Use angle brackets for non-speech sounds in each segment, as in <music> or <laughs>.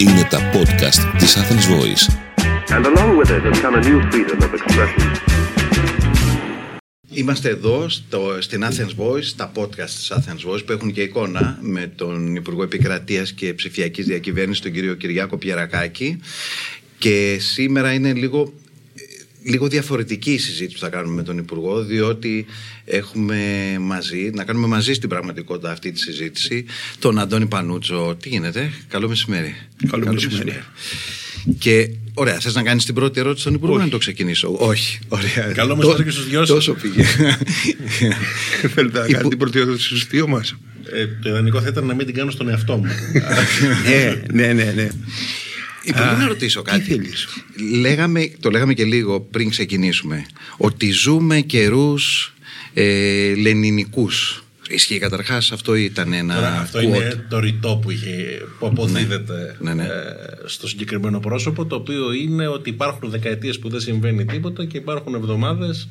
Είναι τα podcast της Athens Voice. And along with it has come a new freedom of expression. Είμαστε εδώ στο, στην Athens Voice, τα podcast της Athens Voice που έχουν και εικόνα με τον Υπουργό Επικρατείας και Ψηφιακής Διακυβέρνησης, τον κύριο Κυριάκο Πιερακάκη και σήμερα είναι λίγο, λίγο διαφορετική η συζήτηση που θα κάνουμε με τον Υπουργό διότι έχουμε μαζί, να κάνουμε μαζί στην πραγματικότητα αυτή τη συζήτηση τον Αντώνη Πανούτσο. Τι γίνεται, καλό μεσημέρι. Καλό μεσημέρι. Και ωραία, θες να κάνεις την πρώτη ερώτηση στον Υπουργό, να το ξεκινήσω; Όχι. Ωραία. Καλό μεσημέρι και στους δυο σας. Τόσο πήγε. <laughs> Θέλετε να κάνετε την πρώτη ερώτηση στους δύο μας; Ε, το ιδανικό θα ήταν να μην την κάνω στον εαυτό μου. <laughs> ναι, ναι, ναι, ναι. Υπουργέ, Α, να ρωτήσω τι κάτι. θέλεις; Λέγαμε, το λέγαμε και λίγο πριν ξεκινήσουμε, ότι ζούμε καιρούς ε, λενινικούς. Ισχύει καταρχάς, αυτό ήταν ένα. Τώρα, αυτό quote. είναι το ρητό που, είχε, που αποδίδεται Ναι, ναι. ε, στο συγκεκριμένο πρόσωπο, το οποίο είναι ότι υπάρχουν δεκαετίες που δεν συμβαίνει τίποτα και υπάρχουν εβδομάδες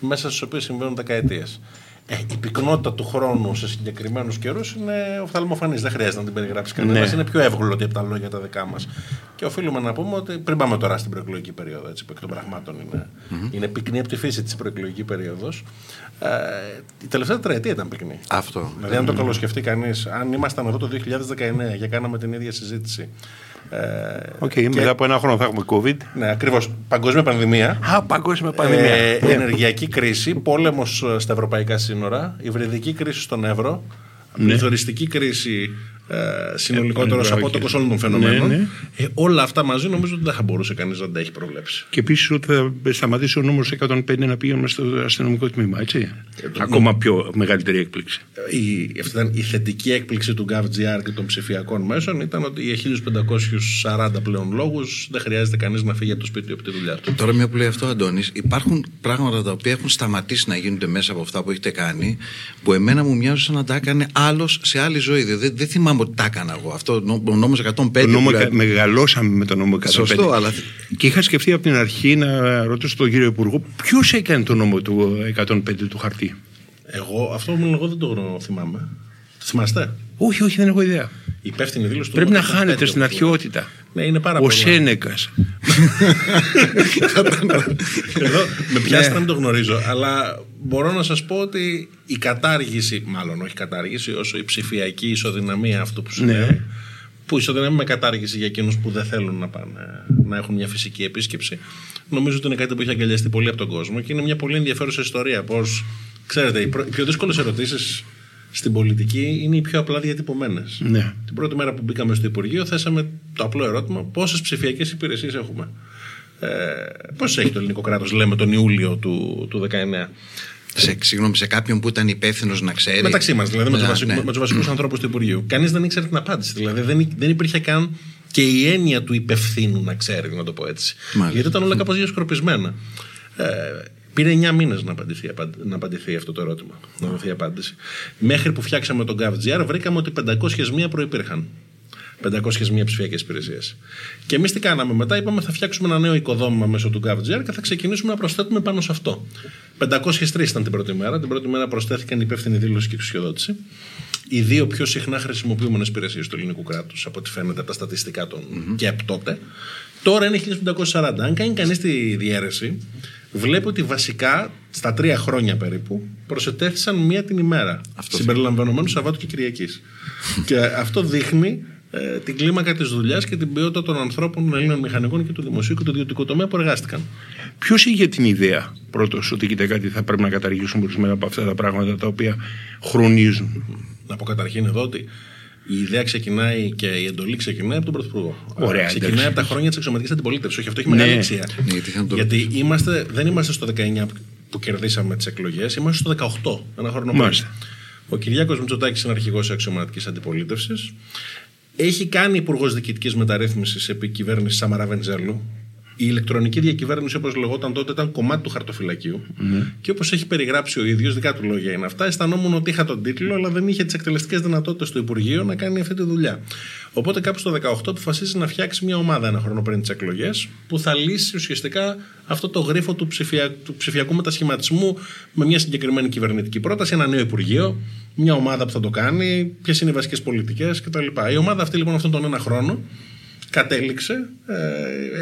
μέσα στις οποίες συμβαίνουν δεκαετίες. Ε, η πυκνότητα του χρόνου σε συγκεκριμένους καιρούς είναι οφθαλμοφανής. Δεν χρειάζεται να την περιγράψει κανένας. Ναι. Είναι πιο εύγλωτη από τα λόγια τα δικά μας. Και οφείλουμε να πούμε ότι πριν πάμε τώρα στην προεκλογική περίοδο, έτσι, που εκ των πραγμάτων είναι, είναι πυκνή από τη φύση της η προεκλογική περίοδος. Ε, η τελευταία τετραετία ήταν πυκνή. Αυτό. Δηλαδή, αν το καλοσκεφτεί κανείς, αν ήμασταν εδώ το 2019 και κάναμε την ίδια συζήτηση. Ε, Οκ, και- μετά από ένα χρόνο θα έχουμε COVID. Ναι, ακριβώς. Παγκόσμια πανδημία. Α, παγκόσμια πανδημία. Ε, Ναι. ενεργειακή κρίση, πόλεμος στα ευρωπαϊκά σύνορα, υβριδική κρίση στον Εύρο, Ναι. πληθωριστική κρίση ε, συνολικότερο Ε, απότοκος όχι. όλων των φαινομένων. Ναι, ναι. Ε, όλα αυτά μαζί νομίζω ότι δεν θα μπορούσε κανείς να τα έχει προβλέψει. Και επίσης ότι θα σταματήσει ο νόμο 105 να πηγαίνουμε στο αστυνομικό τμήμα, έτσι. Ακόμα πιο μεγαλύτερη έκπληξη. Η, αυτή ήταν η θετική έκπληξη του GovGR και των ψηφιακών μέσων ήταν ότι για 1540 πλέον λόγους δεν χρειάζεται κανείς να φύγει από το σπίτι του από τη δουλειά του. Τώρα, μια που λέει αυτό, Αντώνης, υπάρχουν πράγματα τα οποία έχουν σταματήσει να γίνονται μέσα από αυτά που έχετε κάνει, που εμένα μου μοιάζουν σαν να τα έκανε άλλος σε άλλη ζωή. Δεν, δεν θυμάμαι ότι τα έκανα εγώ. Αυτό ο νόμος 105. Το νόμο, που λέει- μεγαλώσαμε με τον νόμο 105. Σωστό, αλλά- Και είχα σκεφτεί από την αρχή να ρωτήσω τον κύριο Υπουργό ποιος έκανε το νόμο του 105 του χαρτί; Εγώ αυτό μου εγώ δεν το θυμάμαι. Το θυμάστε; Όχι, όχι, δεν έχω ιδέα. Η υπεύθυνη δήλωση του Πρέπει να νόμου 105, χάνετε στην όπως αρχαιότητα. Ναι, είναι πάρα Ο πολλά. Σένεκας. <laughs> Εδώ με πιάσετε Ναι. να μην το γνωρίζω, αλλά μπορώ να σας πω ότι η κατάργηση, μάλλον όχι κατάργηση, όσο η ψηφιακή ισοδυναμία αυτού που συνέβη, Ναι. που ισοδυναμεί με κατάργηση για εκείνους που δεν θέλουν να, πάνε, να έχουν μια φυσική επίσκεψη, νομίζω ότι είναι κάτι που έχει αγκαλιαστεί πολύ από τον κόσμο και είναι μια πολύ ενδιαφέρουσα ιστορία. Πώς, ξέρετε, οι, προ- οι πιο δύσκολες ερωτήσεις στην πολιτική είναι οι πιο απλά διατυπωμένες. Ναι. Την πρώτη μέρα που μπήκαμε στο Υπουργείο, θέσαμε το απλό ερώτημα: Πόσες ψηφιακές υπηρεσίες έχουμε; Ε, Πόσες έχει το ελληνικό κράτος, λέμε, τον Ιούλιο του, του 19. Σε, συγγνώμη, σε κάποιον που ήταν υπεύθυνος να ξέρει. Μεταξύ μας, δηλαδή με τους Ναι, βασικού, ναι. με τους βασικούς ανθρώπους του Υπουργείου. Κανείς δεν ήξερε την απάντηση. Δηλαδή δεν, δεν υπήρχε καν και η έννοια του υπευθύνου να ξέρει, να το πω έτσι. Μάλιστα. Γιατί ήταν όλα κάπως διασκορπισμένα. Ε, πήρε 9 μήνες να, απαντηθεί, απαν- να απαντηθεί αυτό το ερώτημα, να δοθεί απάντηση. Μέχρι που φτιάξαμε τον GovGR, βρήκαμε ότι 501 προπήρχαν. 501 ψηφιακές υπηρεσίες. Και εμείς τι κάναμε; Μετά, είπαμε θα φτιάξουμε ένα νέο οικοδόμημα μέσω του GovGR και θα ξεκινήσουμε να προσθέτουμε πάνω σε αυτό. 503 ήταν την πρώτη μέρα. Την πρώτη μέρα προσθέθηκαν η υπεύθυνη δήλωση και εξουσιοδότηση. Οι δύο πιο συχνά χρησιμοποιούμενες υπηρεσίες του ελληνικού κράτους, από ό,τι φαίνεται από τα στατιστικά των και από τότε. Τώρα είναι 1540. Αν κάνει κανείς τη διαίρεση, βλέπει ότι βασικά στα τρία χρόνια περίπου προσετέθησαν μία την ημέρα. Αυτό συμπεριλαμβανομένου Σαββάτου και Κυριακής. <laughs> και αυτό δείχνει ε, την κλίμακα της δουλειάς και την ποιότητα των ανθρώπων, των Ελλήνων μηχανικών και του δημοσίου και του ιδιωτικού τομέα που εργάστηκαν. Ποιος είχε την ιδέα πρώτος ότι κοίτα κάτι θα πρέπει να καταργήσουμε ορισμένα από αυτά τα πράγματα τα οποία χρονίζουν; Να πω καταρχήν εδώ ότι η ιδέα ξεκινάει και η εντολή ξεκινάει από τον Πρωθυπουργό. Ωραία, ξεκινάει εντάξει. από τα χρόνια της αξιωματική αντιπολίτευσης. Όχι, αυτό έχει Ναι. μεγάλη αξία. Ναι, γιατί είχαν το- Γιατί είμαστε, δεν είμαστε στο 19 που κερδίσαμε τις εκλογές, είμαστε στο 18, ένα χρόνο πριν. Μάλιστα. Ο Κυριάκος Μητσοτάκης είναι αρχηγός αξιωματική αντιπολίτευσης. Έχει κάνει υπουργός διοικητικής μεταρρύθμισης επί κυβέρνησης Σαμαρά Βενζέλου. Η ηλεκτρονική διακυβέρνηση, όπως λεγόταν τότε, ήταν κομμάτι του χαρτοφυλακίου. Και όπως έχει περιγράψει ο ίδιος, δικά του λόγια είναι αυτά, αισθανόμουν ότι είχα τον τίτλο, αλλά δεν είχε τις εκτελεστικές δυνατότητες στο Υπουργείο να κάνει αυτή τη δουλειά. Οπότε κάπου στο 18 αποφασίζει να φτιάξει μια ομάδα ένα χρόνο πριν τις εκλογές, που θα λύσει ουσιαστικά αυτό το γρίφο του, ψηφια... του ψηφιακού μετασχηματισμού με μια συγκεκριμένη κυβερνητική πρόταση, ένα νέο Υπουργείο, μια ομάδα που θα το κάνει, ποιες είναι οι βασικές πολιτικές κτλ. Η ομάδα αυτή λοιπόν αυτόν τον ένα χρόνο Κατέληξε. Ε,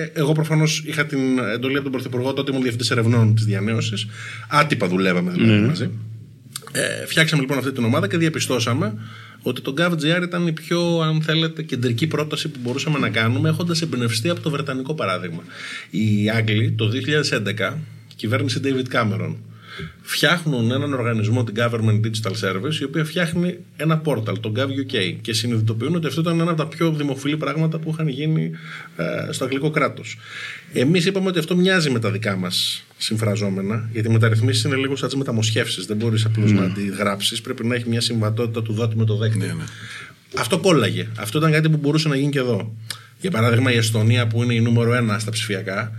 ε, εγώ προφανώς είχα την εντολή από τον Πρωθυπουργό, τότε ήμουν διευθυντής ερευνών της διανέωσης. Άτυπα δουλεύαμε δηλαδή μαζί. Ε, φτιάξαμε λοιπόν αυτή την ομάδα και διαπιστώσαμε ότι το GovGR ήταν η πιο, αν θέλετε, κεντρική πρόταση που μπορούσαμε να κάνουμε, έχοντας εμπνευστεί από το βρετανικό παράδειγμα. Οι Άγγλοι το 2011, η κυβέρνηση David Cameron, φτιάχνουν έναν οργανισμό, την Government Digital Service, η οποία φτιάχνει ένα πόρταλ, το GovUK, και συνειδητοποιούν ότι αυτό ήταν ένα από τα πιο δημοφιλή πράγματα που είχαν γίνει ε, στο αγγλικό κράτος. Εμείς είπαμε ότι αυτό μοιάζει με τα δικά μας συμφραζόμενα, γιατί οι μεταρρυθμίσεις είναι λίγο σαν τις μεταμοσχεύσεις. Δεν μπορείς απλώς να αντιγράψει, πρέπει να έχει μια συμβατότητα του δότη με το δέκτη. Ναι, ναι. Αυτό κόλλαγε. Αυτό ήταν κάτι που μπορούσε να γίνει και εδώ. Για παράδειγμα, η Εστονία που είναι η νούμερο ένα στα ψηφιακά,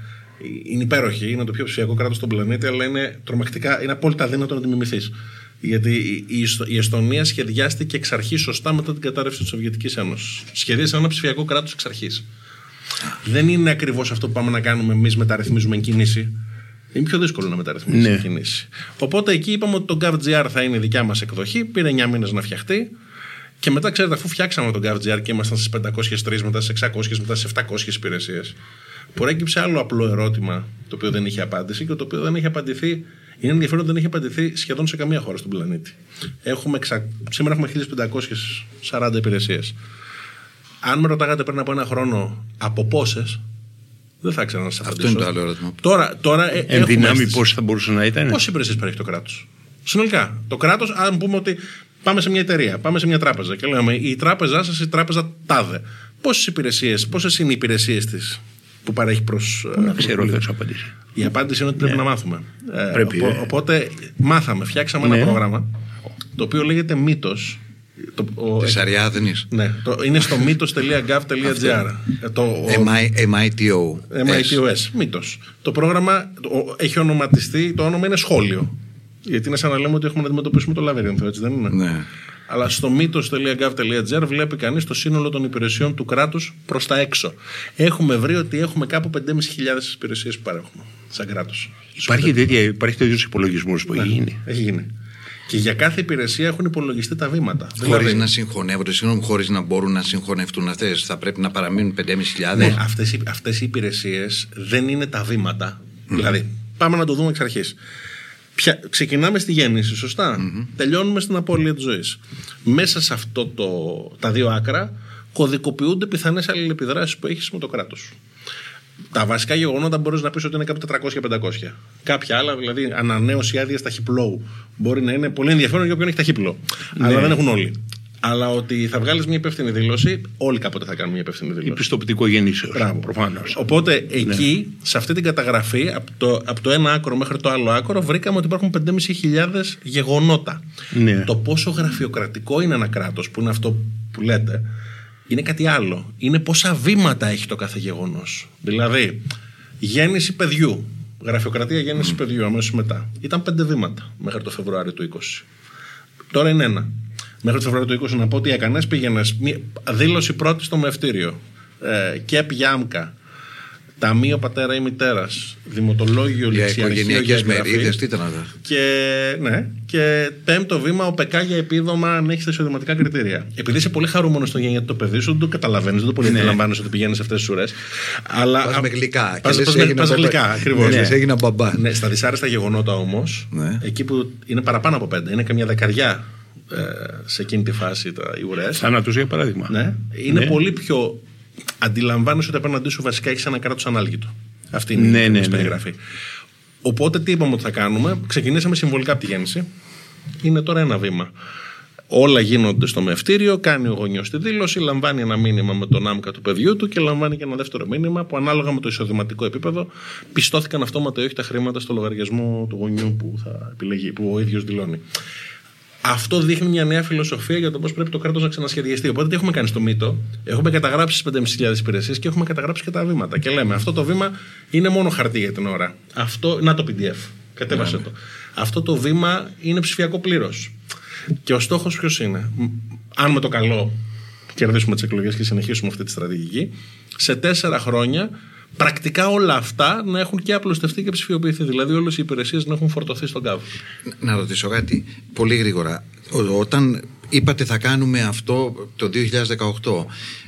είναι υπέροχη, είναι το πιο ψηφιακό κράτος στον πλανήτη, αλλά είναι τρομακτικά, είναι απόλυτα αδύνατο να τη μιμηθείς. Γιατί η- η, Ιστο- η Εστονία σχεδιάστηκε εξ αρχής σωστά μετά την κατάρρευση της Σοβιετικής Ένωσης. Σχεδίασε ένα ψηφιακό κράτος εξ αρχής. Δεν είναι ακριβώς αυτό που πάμε να κάνουμε εμείς, μεταρρυθμίζουμε εν κινήσει. Είναι πιο δύσκολο να μεταρρυθμίσει Ναι. εν κινήσει. Οπότε εκεί είπαμε ότι το GovGR θα είναι η δικιά μας εκδοχή. Πήρε 9 μήνες να φτιαχτεί. Και μετά, ξέρετε, αφού φτιάξαμε τον GovGR και ήμασταν στις 503, μετά στις 600, μετά στις 700 υπηρεσίες, προέκυψε άλλο απλό ερώτημα το οποίο δεν είχε απάντηση και το οποίο δεν έχει απαντηθεί. Είναι ενδιαφέρον ότι δεν έχει απαντηθεί σχεδόν σε καμία χώρα στον πλανήτη. Έχουμε, εξα- σήμερα έχουμε 1540 υπηρεσίες. Αν με ρωτάγατε πριν από ένα χρόνο από πόσες, δεν θα ήξερα να σας απαντήσω. είναι το άλλο ερώτημα. Τώρα, τώρα ε, Εν έχουμε δυνάμει αίσθηση. πώ θα μπορούσε να ήταν; Πόσες υπηρεσίες παρέχει το κράτος; Συνολικά. Το κράτος, αν πούμε ότι πάμε σε μια εταιρεία, πάμε σε μια τράπεζα και λέμε η τράπεζά σας, η τράπεζα τάδε. Πόσες υπηρεσίες, πόσες είναι οι υπηρεσίες της; Που παρέχει προς. Να ξέρω, δεν θα σου απαντήσει. Η απάντηση είναι ότι πρέπει να μάθουμε. Ε, Πρέπει, οπο- ε. Οπότε μάθαμε, φτιάξαμε Ναι. ένα πρόγραμμα το οποίο λέγεται Μύτος. Το, ο- Της Αριάδνη. ναι, το, είναι στο mythos.gov.gr. Ε, το, ο- MITO. MITOS, μύτος. Το πρόγραμμα το- έχει ονοματιστεί, το όνομα είναι σχόλιο. Γιατί είναι σαν να λέμε ότι έχουμε να αντιμετωπίσουμε το λαβύρινθο, έτσι δεν είναι. Ναι. Αλλά στο mythos.gov.gr βλέπει κανείς το σύνολο των υπηρεσιών του κράτους προς τα έξω. Έχουμε βρει ότι έχουμε κάπου 5.500 υπηρεσίες που παρέχουμε σαν κράτος. Υπάρχει, τέτοια, υπάρχει τέτοιο υπολογισμός που έχει γίνει. Έχει γίνει. Και για κάθε υπηρεσία έχουν υπολογιστεί τα βήματα. Χωρίς Δηλαδή, να συγχωνεύονται, συγγνώμη, χωρίς να μπορούν να συγχωνευτούν αυτές. Θα πρέπει να παραμείνουν 5.500. Ναι, αυτές, οι- αυτές οι υπηρεσίες δεν είναι τα βήματα. Δηλαδή, πάμε να το δούμε εξ αρχής. Ποια, ξεκινάμε στη γέννηση, σωστά; Τελειώνουμε στην απώλεια της ζωής. Μέσα σε αυτό το, τα δύο άκρα κωδικοποιούνται πιθανές αλληλεπιδράσεις που έχεις με το κράτος. Τα βασικά γεγονότα μπορείς να πεις ότι είναι κάπου 400-500. Κάποια άλλα, δηλαδή ανανέωση άδειας ταχυπλώου, μπορεί να είναι πολύ ενδιαφέρον για όποιον έχει ταχύπλο. Αλλά δεν έχουν όλοι. Αλλά ότι θα βγάλεις μια υπεύθυνη δήλωση, όλοι κάποτε θα κάνουν μια υπεύθυνη Η δήλωση. πιστοποιητικό γεννήσεως. Μπράβο. Προφανώς. Οπότε εκεί, σε αυτή την καταγραφή, από το, από το ένα άκρο μέχρι το άλλο άκρο, βρήκαμε ότι υπάρχουν 5.500 γεγονότα. Ναι. Το πόσο γραφειοκρατικό είναι ένα κράτος, που είναι αυτό που λέτε, είναι κάτι άλλο. Είναι πόσα βήματα έχει το κάθε γεγονός. Δηλαδή, γέννηση παιδιού. Γραφειοκρατία γέννηση παιδιού αμέσως μετά. Ήταν πέντε βήματα μέχρι το Φεβρουάριο του 20. Τώρα είναι ένα. Μέχρι το Φεβρουάριο του 20 να πω ότι έκανες, πήγαινες δήλωση πρώτη στο μευτήριο. Ε, ΚΕΠ Γιάμκα. Ταμείο πατέρα ή μητέρας. Δημοτολόγιο Για ληξιαρχείο οικογενειακές για εγγραφή. μερίδες, τι ήταν αυτά; Και, ναι, και πέμπτο βήμα, ο ΠΕΚΑ για επίδομα αν έχεις τα εισοδηματικά κριτήρια. Επειδή είσαι πολύ χαρούμενος στο γενιατό το παιδί σου, δεν το καταλαβαίνεις, δεν το πολύ αντιλαμβάνεσαι ότι πηγαίνεις σε αυτές τις ουρέ. Αλλά. Πας με γλυκά. Πας, Και λες, πας με, έγινα πας μπαμπά. γλυκά, ακριβώς. Ναι, λες, έγινα μπαμπά. Ναι, στα δυσάρεστα γεγονότα όμως, Ναι. εκεί που είναι παραπάνω από πέντε, είναι καμιά δεκαριά ε, σε εκείνη τη φάση τα, οι ουρέ. Θάνατο για παράδειγμα. Ναι, είναι Ναι. πολύ πιο. Αντιλαμβάνεσαι ότι απέναντί σου βασικά έχεις ένα κράτος ανάλγητο. Αυτή είναι Ναι, η ναι, ναι, ναι. περιγραφή. Οπότε τι είπαμε ότι θα κάνουμε. Ξεκινήσαμε συμβολικά από τη γέννηση. Είναι τώρα ένα βήμα. Όλα γίνονται στο μευτήριο, κάνει ο γονιός τη δήλωση, λαμβάνει ένα μήνυμα με τον άμκα του παιδιού του και λαμβάνει και ένα δεύτερο μήνυμα που ανάλογα με το εισοδηματικό επίπεδο πιστώθηκαν αυτόματα ή όχι τα χρήματα στο λογαριασμό του γονιού που θα επιλεγεί, που ο ίδιος δηλώνει. Αυτό δείχνει μια νέα φιλοσοφία για το πώς πρέπει το κράτος να ξανασχεδιαστεί. Οπότε τι έχουμε κάνει στο μύτο, έχουμε καταγράψει τις 5.500 υπηρεσίες και έχουμε καταγράψει και τα βήματα. Και λέμε, αυτό το βήμα είναι μόνο χαρτί για την ώρα. Αυτό, να το PDF. Κατέβασε το. Αυτό το βήμα είναι ψηφιακό πλήρως. Και ο στόχος ποιος είναι, Μ, αν με το καλό κερδίσουμε τις εκλογές και συνεχίσουμε αυτή τη στρατηγική, σε τέσσερα χρόνια πρακτικά όλα αυτά να έχουν και απλουστευτεί και ψηφιοποιηθεί. Δηλαδή όλες οι υπηρεσίες να έχουν φορτωθεί στον κάβο. Να ρωτήσω κάτι πολύ γρήγορα. Ό- Όταν είπατε θα κάνουμε αυτό το 2018.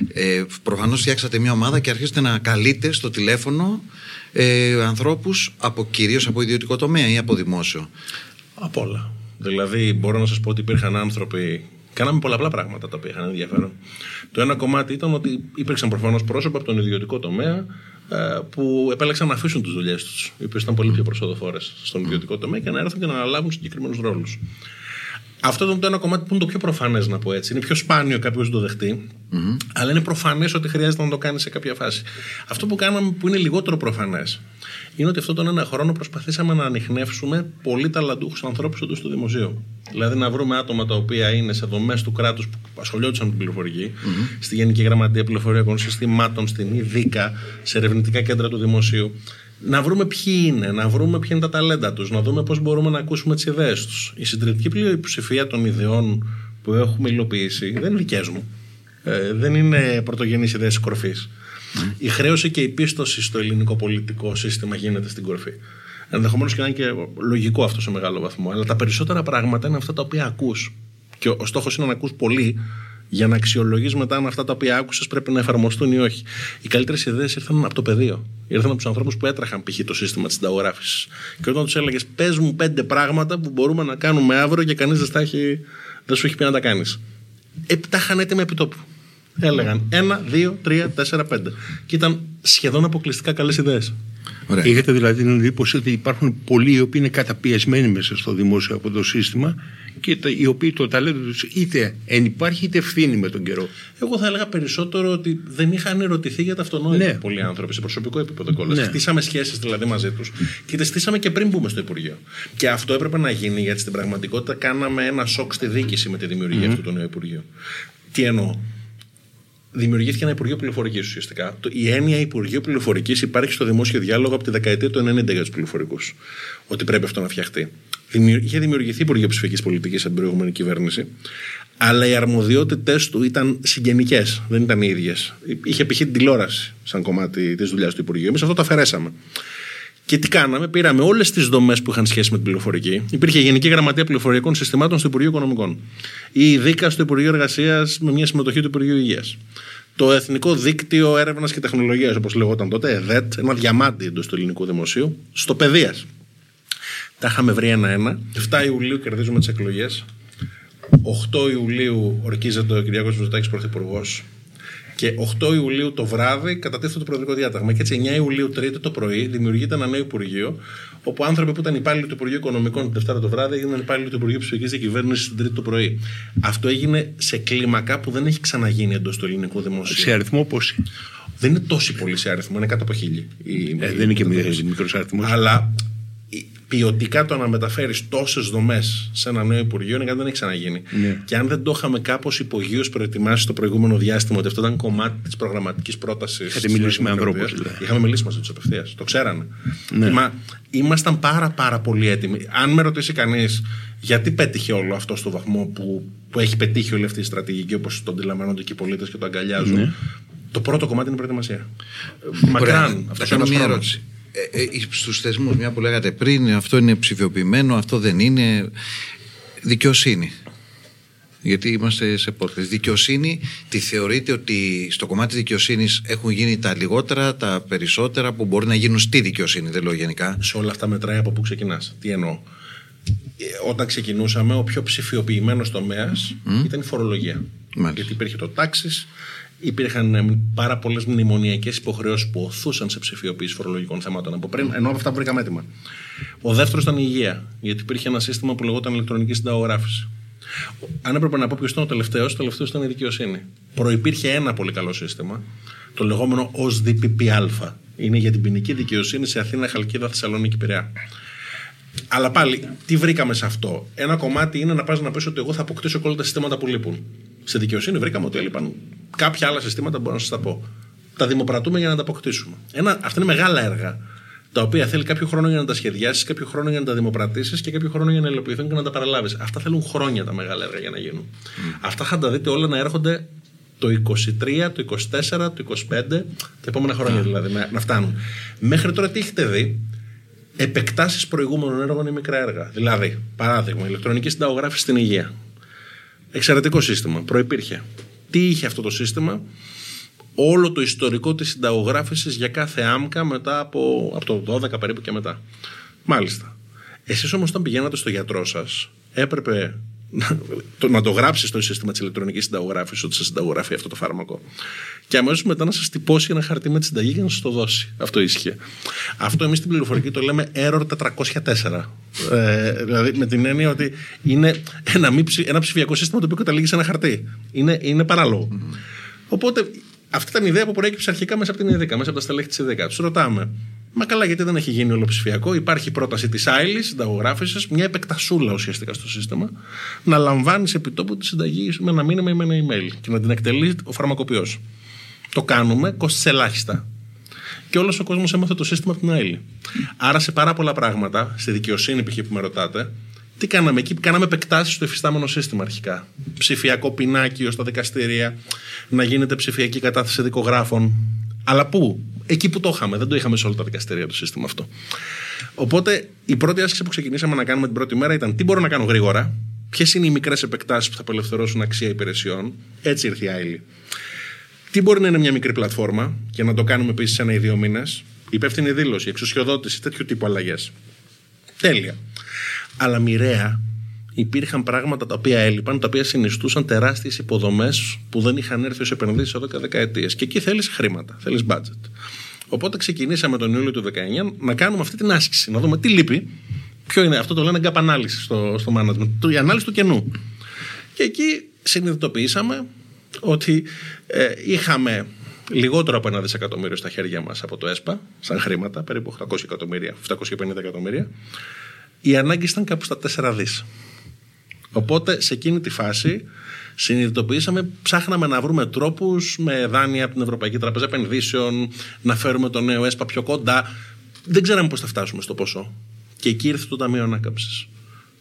Ε, προφανώς φτιάξατε μια ομάδα και αρχίσετε να καλείτε στο τηλέφωνο ε, ανθρώπους από, κυρίως από ιδιωτικό τομέα ή από δημόσιο; Από όλα. Δηλαδή, μπορώ να σας πω ότι υπήρχαν άνθρωποι. Κάναμε πολλαπλά πράγματα τα οποία είχαν ενδιαφέρον. Το ένα κομμάτι ήταν ότι υπήρξαν προφανώς πρόσωπα από τον ιδιωτικό τομέα ε, που επέλεξαν να αφήσουν τις δουλειές τους, οι οποίες ήταν πολύ πιο προσοδοφόρες στον ιδιωτικό τομέα και να έρθουν και να αναλάβουν συγκεκριμένους ρόλους. Αυτό ήταν το ένα κομμάτι που είναι το πιο προφανές, να πω έτσι. Είναι πιο σπάνιο κάποιος να το δεχτει αλλά είναι προφανές ότι χρειάζεται να το κάνει σε κάποια φάση. Αυτό που κάναμε που είναι λιγότερο προφανές είναι ότι αυτόν τον ένα χρόνο προσπαθήσαμε να ανοιχνεύσουμε πολύ ταλαντούχους ανθρώπους εντό του δημοσίου. Δηλαδή να βρούμε άτομα τα οποία είναι σε δομές του κράτους που ασχολιόντουσαν με την πληροφορική, στη Γενική Γραμματεία Πληροφοριακών Συστημάτων, στην ΙΔΙΚΑ, σε ερευνητικά κέντρα του δημοσίου. Να βρούμε ποιοι είναι, να βρούμε ποια είναι τα ταλέντα τους, να δούμε πώς μπορούμε να ακούσουμε τις ιδέες τους. Η συντριπτική πλειοψηφία των ιδεών που έχουμε υλοποιήσει δεν είναι δικές μου. Ε, δεν είναι πρωτογενείς ιδέες κορφής. Η χρέωση και η πίστοση στο ελληνικό πολιτικό σύστημα γίνεται στην κορφή. Ενδεχομένως και να είναι και λογικό αυτό σε μεγάλο βαθμό. Αλλά τα περισσότερα πράγματα είναι αυτά τα οποία ακούς. Και ο στόχος είναι να ακούς πολύ για να αξιολογείς μετά αν αυτά τα οποία άκουσες πρέπει να εφαρμοστούν ή όχι. Οι καλύτερες ιδέες ήρθαν από το πεδίο. Ήρθαν από τους ανθρώπους που έτρεχαν π.χ. το σύστημα της συνταγογράφησης. Και όταν τους έλεγες, πες μου πέντε πράγματα που μπορούμε να κάνουμε αύριο και κανείς δεν, δεν σου έχει πει να τα κάνεις. Ε, τα είχαν έτοιμα επί τόπου. Έλεγαν ένα, δύο, τρία, τέσσερα, πέντε. Και ήταν σχεδόν αποκλειστικά καλές ιδέες. Είχατε δηλαδή την εντύπωση ότι υπάρχουν πολλοί οι οποίοι είναι καταπιεσμένοι μέσα στο δημόσιο από το σύστημα και οι οποίοι το ταλέντο τους είτε εν υπάρχει είτε ευθύνη με τον καιρό. Εγώ θα έλεγα περισσότερο ότι δεν είχαν ερωτηθεί για τα αυτονόητα ναι. πολλοί άνθρωποι σε προσωπικό επίπεδο κιόλας. Ναι. Στήσαμε σχέσεις δηλαδή μαζί τους και τις στήσαμε και πριν μπούμε στο Υπουργείο. Και αυτό έπρεπε να γίνει γιατί στην πραγματικότητα κάναμε ένα σοκ στη δίκηση με τη δημιουργία mm. αυτού του νέου Υπουργείου. Τι εννοώ; Δημιουργήθηκε ένα Υπουργείο Πληροφορικής ουσιαστικά. Η έννοια Υπουργείο Πληροφορικής υπάρχει στο δημόσιο διάλογο από τη δεκαετία του 90 για τους πληροφορικούς. Ότι πρέπει αυτό να φτιαχτεί. Είχε δημιουργηθεί Υπουργείο Ψηφιακής Πολιτικής από την προηγούμενη κυβέρνηση, αλλά οι αρμοδιότητές του ήταν συγγενικές, δεν ήταν οι ίδιες. Είχε π.χ. την τηλεόραση σαν κομμάτι της δουλειάς του Υπουργείου. Εμείς αυτό το αφαιρέσαμε. Και τι κάναμε, πήραμε όλες τις δομές που είχαν σχέση με την πληροφορική. Υπήρχε Γενική Γραμματεία Πληροφοριακών Συστημάτων στο Υπουργείο Οικονομικών. Η ΔΙΚΑ στο Υπουργείο Εργασίας με μια συμμετοχή του Υπουργείου Υγείας. Το Εθνικό Δίκτυο Έρευνας και Τεχνολογίας, όπως λεγόταν τότε, ΕΔΕΤ, ένα διαμάντι εντός του ελληνικού δημοσίου, στο παιδείας. Τα είχαμε βρει ένα-ένα. 7 Ιουλίου κερδίζουμε τις εκλογές. 8 Ιουλίου ορκίζεται ο Κυριάκος Μητσοτάκης Πρωθυπουργός και 8 Ιουλίου το βράδυ κατατίθεται το προεδρικό διάταγμα. Και έτσι 9 Ιουλίου, Τρίτη το πρωί, δημιουργείται ένα νέο Υπουργείο, όπου άνθρωποι που ήταν υπάλληλοι του Υπουργείου Οικονομικών την Δευτέρα το βράδυ έγιναν υπάλληλοι του Υπουργείου Ψηφιακής Διακυβέρνησης την Τρίτη το πρωί. Αυτό έγινε σε κλίμακα που δεν έχει ξαναγίνει εντός του ελληνικού δημοσίου. Σε αριθμό πόσοι; Δεν είναι τόσο πολύ σε αριθμό, είναι κάτω από χίλιοι. Ε, δεν είναι και μικρός αριθμός. Αλλά ποιοτικά το να μεταφέρεις τόσες δομές σε ένα νέο Υπουργείο είναι κάτι που δεν έχει ξαναγίνει. Ναι. Και αν δεν το είχαμε κάπως υπογείως προετοιμάσει στο προηγούμενο διάστημα ότι αυτό ήταν κομμάτι της προγραμματικής πρότασης. Είχατε μιλήσει με ανθρώπους. Δηλαδή. Είχαμε μιλήσει μαζί τους απευθείας. Το ξέρανε. Ναι. Μα ήμασταν πάρα πάρα πολύ έτοιμοι. Αν με ρωτήσει κανείς γιατί πέτυχε όλο αυτό στο βαθμό που, που έχει πετύχει όλη αυτή η στρατηγική όπως το αντιλαμβάνονται και οι πολίτες και το αγκαλιάζουν. Ναι. Το πρώτο κομμάτι είναι η προετοιμασία. Μακράν. Αυτό είναι μια ερώτηση ε, ε, στους θεσμούς μια που λέγατε πριν αυτό είναι ψηφιοποιημένο αυτό δεν είναι δικαιοσύνη γιατί είμαστε σε πόρτες. Δικαιοσύνη, τη θεωρείτε ότι στο κομμάτι της δικαιοσύνης έχουν γίνει τα λιγότερα, τα περισσότερα που μπορεί να γίνουν στη δικαιοσύνη, δεν λέω γενικά. Σε όλα αυτά μετράει από πού ξεκινάς. Τι εννοώ. Ε, όταν ξεκινούσαμε, ο πιο ψηφιοποιημένος τομέας ήταν η φορολογία. Μάλιστα. Γιατί υπήρχε το τάξης, υπήρχαν ε, πάρα πολλές μνημονιακές υποχρεώσεις που οθούσαν σε ψηφιοποίηση φορολογικών θεμάτων από πριν, ενώ αυτά βρήκαμε έτοιμα. Ο δεύτερος ήταν η υγεία, γιατί υπήρχε ένα σύστημα που λεγόταν ηλεκτρονική συνταγογράφηση. Αν έπρεπε να πω ποιος ήταν ο τελευταίος, το τελευταίος ήταν η δικαιοσύνη. Προπήρχε ένα πολύ καλό σύστημα, το λεγόμενο ως ΔΠΠΑ. Είναι για την ποινική δικαιοσύνη σε Αθήνα, Χαλκίδα, Θεσσαλονίκη, Πειραιά. Αλλά πάλι, τι βρήκαμε σε αυτό; Ένα κομμάτι είναι να πας να πεις ότι εγώ θα αποκτήσω όλα τα συστήματα που λείπουν. Σε δικαιοσύνη βρήκαμε ότι έλειπαν κάποια άλλα συστήματα μπορώ να σας τα πω. Τα δημοπρατούμε για να τα αποκτήσουμε. Ένα, αυτά είναι μεγάλα έργα. Τα οποία θέλει κάποιο χρόνο για να τα σχεδιάσεις, κάποιο χρόνο για να τα δημοπρατήσεις και κάποιο χρόνο για να υλοποιηθούν και να τα παραλάβεις. Αυτά θέλουν χρόνια τα μεγάλα έργα για να γίνουν. Mm. Αυτά θα τα δείτε όλα να έρχονται το 23, το 24, το 25, τα επόμενα χρόνια mm. δηλαδή να, να φτάνουν. Μέχρι τώρα τι έχετε δει, επεκτάσεις προηγούμενων έργων ή μικρά έργα. Δηλαδή, παράδειγμα, ηλεκτρονική συνταγογράφηση στην υγεία Εξαιρετικό σύστημα. Προϋπήρχε. Τι είχε αυτό το σύστημα, όλο το ιστορικό της συνταγογράφησης για κάθε άμκα μετά από, από το 12 περίπου και μετά. Μάλιστα. Εσείς όμως όταν πηγαίνατε στο γιατρό σας έπρεπε να το, να το γράψεις στο σύστημα της ηλεκτρονικής συνταγογράφησης ότι σας συνταγογράφει αυτό το φάρμακο. Και αμέσως μετά να σας τυπώσει ένα χαρτί με τη συνταγή και να σας το δώσει. Αυτό ίσχυε. Αυτό εμείς στην πληροφορική το λέμε error 404. Ε, δηλαδή με την έννοια ότι είναι ένα, μη, ψη- ένα ψηφιακό σύστημα το οποίο καταλήγει σε ένα χαρτί. Είναι, είναι παράλογο. Οπότε αυτή ήταν η ιδέα που προέκυψε αρχικά μέσα από την ΕΔΙΚΑ, μέσα από τα στελέχη της ΕΔΙΚΑ. Τους ρωτάμε, Μα καλά, γιατί δεν έχει γίνει όλο ψηφιακό. Υπάρχει πρόταση της Άιλης, συνταγογράφησης, μια επεκτασούλα ουσιαστικά στο σύστημα, να λαμβάνεις επιτόπου τη συνταγή με ένα μήνυμα ή με ένα email και να την εκτελείς ο φαρμακοποιός. Το κάνουμε κόστο ελάχιστα. Και όλος ο κόσμος έμαθε το σύστημα από την Άιλη. Άρα σε πάρα πολλά πράγματα, στη δικαιοσύνη π.χ. που με ρωτάτε, τι κάναμε εκεί, κάναμε επεκτάσεις στο εφιστάμενο σύστημα αρχικά. Ψηφιακό πινάκιο στα δικαστήρια, να γίνεται ψηφιακή κατάθεση δικογράφων. Αλλά πού, εκεί που το είχαμε, δεν το είχαμε σε όλα τα δικαστήρια το σύστημα αυτό. Οπότε η πρώτη άσκηση που ξεκινήσαμε να κάνουμε την πρώτη μέρα ήταν τι μπορώ να κάνω γρήγορα, ποιες είναι οι μικρές επεκτάσεις που θα απελευθερώσουν αξία υπηρεσιών. Έτσι ήρθε η Άιλη. Τι μπορεί να είναι μια μικρή πλατφόρμα και να το κάνουμε επίσης ένα ή δύο μήνες. Υπεύθυνη δήλωση, εξουσιοδότηση, τέτοιου τύπου αλλαγές. Τέλεια. Αλλά μοιραία υπήρχαν πράγματα τα οποία έλειπαν, τα οποία συνιστούσαν τεράστιες υποδομές που δεν είχαν έρθει ως επενδύσεις εδώ και δεκαετίες. Και εκεί θέλεις χρήματα, θέλεις budget. Οπότε ξεκινήσαμε τον Ιούλιο του 19 να κάνουμε αυτή την άσκηση, να δούμε τι λείπει. Ποιο είναι, αυτό το λένε gap ανάλυση στο, στο management, το- η ανάλυση του κενού. Και εκεί συνειδητοποιήσαμε ότι ε, είχαμε λιγότερο από ένα δισεκατομμύριο στα χέρια μας από το ΕΣΠΑ, σαν χρήματα, περίπου 800 εκατομμύρια, 750 εκατομμύρια. Η ανάγκη ήταν κάπου στα 4 δις. Οπότε σε εκείνη τη φάση συνειδητοποιήσαμε, ψάχναμε να βρούμε τρόπους με δάνεια από την Ευρωπαϊκή Τραπεζα Επενδύσεων, να φέρουμε το νέο ΕΣΠΑ πιο κοντά. Δεν ξέραμε πώς θα φτάσουμε στο ποσό. Και εκεί ήρθε το Ταμείο Ανάκαμψης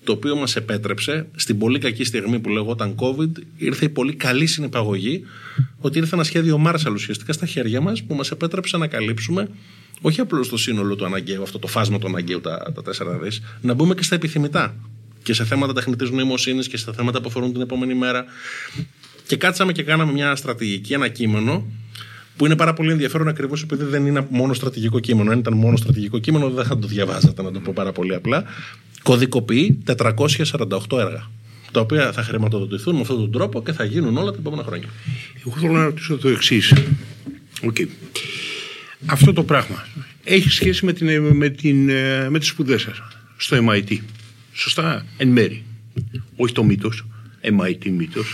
το οποίο μας επέτρεψε στην πολύ κακή στιγμή που λεγόταν COVID ήρθε η πολύ καλή συνεπαγωγή ότι ήρθε ένα σχέδιο Marshall ουσιαστικά στα χέρια μας που μας επέτρεψε να καλύψουμε όχι απλώς το σύνολο του αναγκαίου, αυτό το φάσμα του αναγκαίου τα, τα τέσσερα δις, να μπούμε και στα επιθυμητά και σε θέματα τεχνητής νοημοσύνης και σε θέματα που αφορούν την επόμενη μέρα. Και κάτσαμε και κάναμε μια στρατηγική, ένα κείμενο που είναι πάρα πολύ ενδιαφέρον ακριβώς επειδή δεν είναι μόνο στρατηγικό κείμενο. Αν ήταν μόνο στρατηγικό κείμενο, δεν θα το διαβάζατε, να το πω πάρα πολύ απλά. Κωδικοποιεί 448 έργα. Τα οποία θα χρηματοδοτηθούν με αυτόν τον τρόπο και θα γίνουν όλα τα επόμενα χρόνια. Εγώ θέλω να ρωτήσω το εξής. Okay. Αυτό το πράγμα έχει σχέση με, την, με, την, ε, με τις σπουδές σας στο MIT. Σωστά, εν μέρει. Όχι το μύτος, MIT μύτος.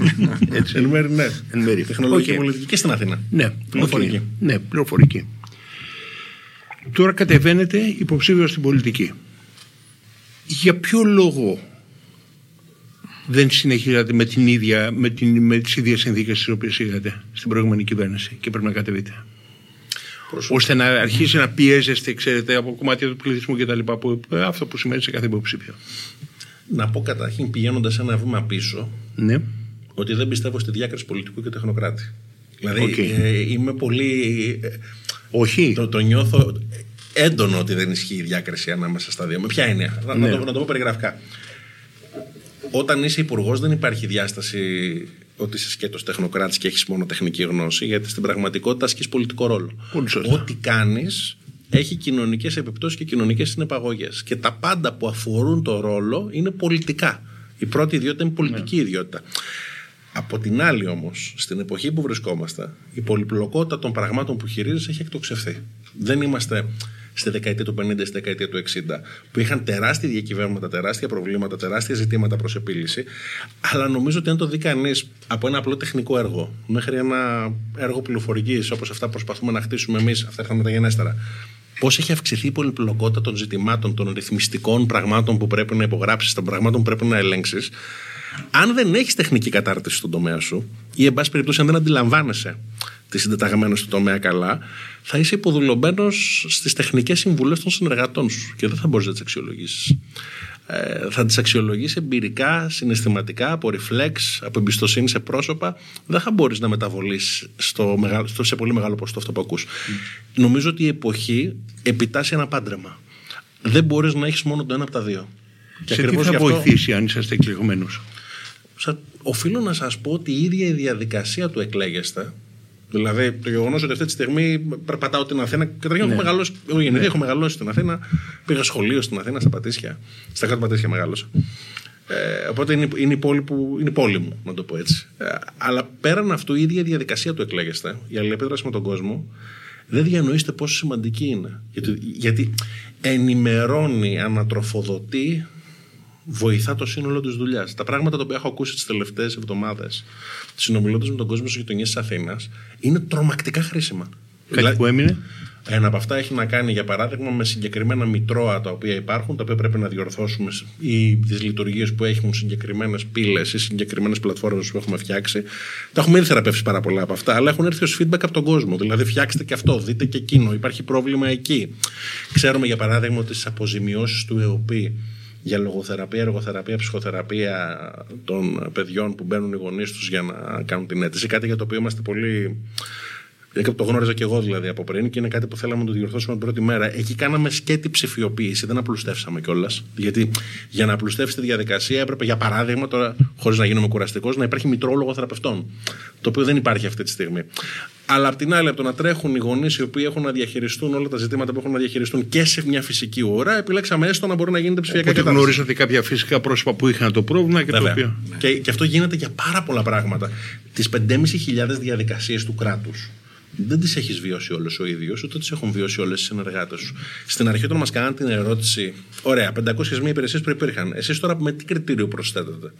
<laughs> Έτσι. Εν μέρει, ναι. Εν μέρει. Τεχνολογική Οκ. πολιτική και στην Αθήνα. Ναι, Πληροφορική. οκ. Ναι, πληροφορική. Τώρα κατεβαίνετε υποψήφιος στην πολιτική. Για ποιο λόγο δεν συνεχίζατε με, την ίδια, με, την, με τις ίδιες συνθήκες τις οποίες είχατε στην προηγούμενη κυβέρνηση και πρέπει να κατεβείτε; Ώστε να αρχίσει να πιέζεστε, ξέρετε, από κομμάτια του πληθυσμού και τα λοιπά, που, ε, αυτό που σημαίνει σε κάθε υποψήφιο. Να πω καταρχήν πηγαίνοντας ένα βήμα πίσω Ναι. ότι δεν πιστεύω στη διάκριση πολιτικού και τεχνοκράτη. Δηλαδή Οκ. ε, είμαι πολύ. ε, Όχι. Το, το νιώθω έντονο ότι δεν ισχύει η διάκριση ανάμεσα στα δύο. Με ποια έννοια; Να, Ναι. να, το, να το πω περιγραφικά. Όταν είσαι υπουργός, δεν υπάρχει διάσταση ότι είσαι σκέτος τεχνοκράτης και έχεις μόνο τεχνική γνώση, γιατί στην πραγματικότητα ασκείς πολιτικό ρόλο. Πολύ σωστά. Ό,τι κάνεις έχει κοινωνικές επιπτώσεις και κοινωνικές συνεπαγωγές. Και τα πάντα που αφορούν το ρόλο είναι πολιτικά. Η πρώτη ιδιότητα είναι πολιτική ιδιότητα. Από την άλλη όμως, στην εποχή που βρισκόμαστε, η πολυπλοκότητα των πραγμάτων που χειρίζεσαι έχει εκτοξευθεί. Δεν είμαστε στη δεκαετία του 50, στη δεκαετία του 60, που είχαν τεράστια διακυβέρματα, τεράστια προβλήματα, τεράστια ζητήματα προς επίλυση. Αλλά νομίζω ότι αν το δει κανείς από ένα απλό τεχνικό έργο μέχρι ένα έργο πληροφορικής, όπως αυτά που προσπαθούμε να χτίσουμε εμείς, αυτά ήρθαν μεταγενέστερα, πώς έχει αυξηθεί η πολυπλοκότητα των ζητημάτων, των ρυθμιστικών πραγμάτων που πρέπει να υπογράψεις, των πραγμάτων που πρέπει να ελέγξεις, αν δεν έχεις τεχνική κατάρτιση στον τομέα σου ή, εν πάση περιπτώσει, αν δεν αντιλαμβάνεσαι τι συντεταγμένε του τομέα καλά, θα είσαι υποδουλωμένος στις τεχνικές συμβουλές των συνεργατών σου και δεν θα μπορείς να τις αξιολογήσεις. Ε, θα τις αξιολογήσεις εμπειρικά, συναισθηματικά, από reflex, από εμπιστοσύνη σε πρόσωπα. Δεν θα μπορείς να μεταβολείς στο, μεγα- στο, σε πολύ μεγάλο ποσοστό αυτό που ακούς. Νομίζω ότι η εποχή επιτάσσει ένα πάντρεμα. Δεν μπορείς να έχεις μόνο το ένα από τα δύο. Και σε τι ακριβώς θα γι' αυτό- βοηθήσει αν είσαστε εκλεγμένος; Σα- οφείλω να σας πω ότι η ίδια η διαδικασία του εκλέγεστε Δηλαδή, το γεγονός ότι αυτή τη στιγμή περπατάω την Αθήνα. Καταρχήν, έχω μεγαλώσει. Εγώ γεννηθεί, έχω μεγαλώσει στην Αθήνα. Πήγα σχολείο στην Αθήνα, στα Πατήσια. Στα κάτω Πατήσια μεγάλωσα. Ε, οπότε είναι, είναι, η πόλη που, είναι η πόλη μου, να το πω έτσι. Ε, αλλά πέραν αυτού, η ίδια διαδικασία του εκλέγεστε, η αλληλεπίδραση με τον κόσμο, δεν διανοείστε πόσο σημαντική είναι. Γιατί, γιατί ενημερώνει, ανατροφοδοτεί, βοηθά το σύνολο της δουλειάς. Τα πράγματα τα οποία έχω ακούσει τις τελευταίες εβδομάδες, συνομιλώντας με τον κόσμο στις γειτονιές της Αθήνας, είναι τρομακτικά χρήσιμα. Κάτι που έμεινε; Ένα από αυτά έχει να κάνει, για παράδειγμα, με συγκεκριμένα μητρώα τα οποία υπάρχουν, τα οποία πρέπει να διορθώσουμε ή τις λειτουργίες που έχουν συγκεκριμένες πύλες ή συγκεκριμένες πλατφόρμες που έχουμε φτιάξει. Τα έχουμε ήδη θεραπεύσει πάρα πολλά από αυτά, αλλά έχουν έρθει ως feedback από τον κόσμο. Δηλαδή, φτιάξτε και αυτό, δείτε και εκείνο, υπάρχει πρόβλημα εκεί. Ξέρουμε, για παράδειγμα, ότι στις αποζημιώσεις του ΕΟΠΗ για λογοθεραπεία, εργοθεραπεία, ψυχοθεραπεία των παιδιών που μπαίνουν οι γονείς τους για να κάνουν την αίτηση. Κάτι για το οποίο είμαστε πολύ το γνώριζα και εγώ δηλαδή από πριν και είναι κάτι που θέλαμε να το διορθώσουμε την πρώτη μέρα. Εκεί κάναμε σκέτη ψηφιοποίηση, δεν απλουστεύσαμε κιόλας. Γιατί για να απλουστεύσει τη διαδικασία έπρεπε, για παράδειγμα, τώρα χωρίς να γίνομαι κουραστικός, να υπάρχει μητρόλογο θεραπευτών. Το οποίο δεν υπάρχει αυτή τη στιγμή. Αλλά απ' την άλλη, από το να τρέχουν οι γονείς οι οποίοι έχουν να διαχειριστούν όλα τα ζητήματα που έχουν να διαχειριστούν και σε μια φυσική ώρα, επιλέξαμε έστω να μπορεί να γίνεται ψηφιακά Οπότε γνωρίζατε κάποια φυσικά πρόσωπα που είχαν το πρόβλημα και Βέβαια. το οποίο. Και, και αυτό γίνεται για πάρα πολλά πράγματα. Τις 5.500 διαδικασίες του κράτους δεν τις έχεις βιώσει όλες ο ίδιος, ούτε τις έχουν βιώσει όλες οι συνεργάτες σου. Στην αρχή, όταν μας κάναν την ερώτηση, ωραία, 501 υπηρεσίες που υπήρχαν, εσείς τώρα με τι κριτήριο προσθέτετε;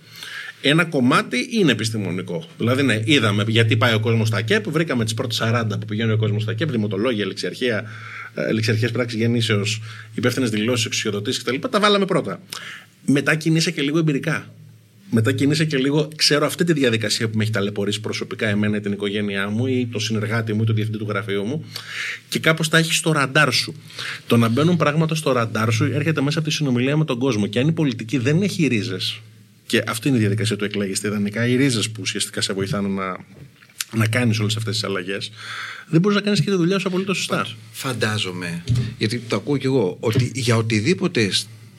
Ένα κομμάτι είναι επιστημονικό. Δηλαδή, ναι, είδαμε γιατί πάει ο κόσμος στα ΚΕΠ, βρήκαμε τις πρώτες 40 που πηγαίνει ο κόσμος στα ΚΕΠ, δημοτολόγια, ληξιαρχία, ληξιαρχίες πράξης γεννήσεως, υπεύθυνες δηλώσεις, εξουσιοδοτήσεις κτλ. Τα βάλαμε πρώτα. Μετά κινείσαι και λίγο εμπειρικά μετά κινείσαι και λίγο, ξέρω αυτή τη διαδικασία που με έχει ταλαιπωρήσει προσωπικά εμένα, την οικογένειά μου ή το συνεργάτη μου ή το διευθυντή του γραφείου μου και κάπως τα έχει στο ραντάρ σου. Το να μπαίνουν πράγματα στο ραντάρ σου έρχεται μέσα από τη συνομιλία με τον κόσμο. Και αν η πολιτική δεν έχει ρίζες, και αυτή είναι η διαδικασία του εκλέγεστη ιδανικά, οι ρίζες που ουσιαστικά σε βοηθάνε να, να κάνεις όλες αυτές τις αλλαγές, δεν μπορείς να κάνεις και τη δουλειά σου απολύτως σωστά. Φαντάζομαι, γιατί το ακούω κι εγώ, ότι για οτιδήποτε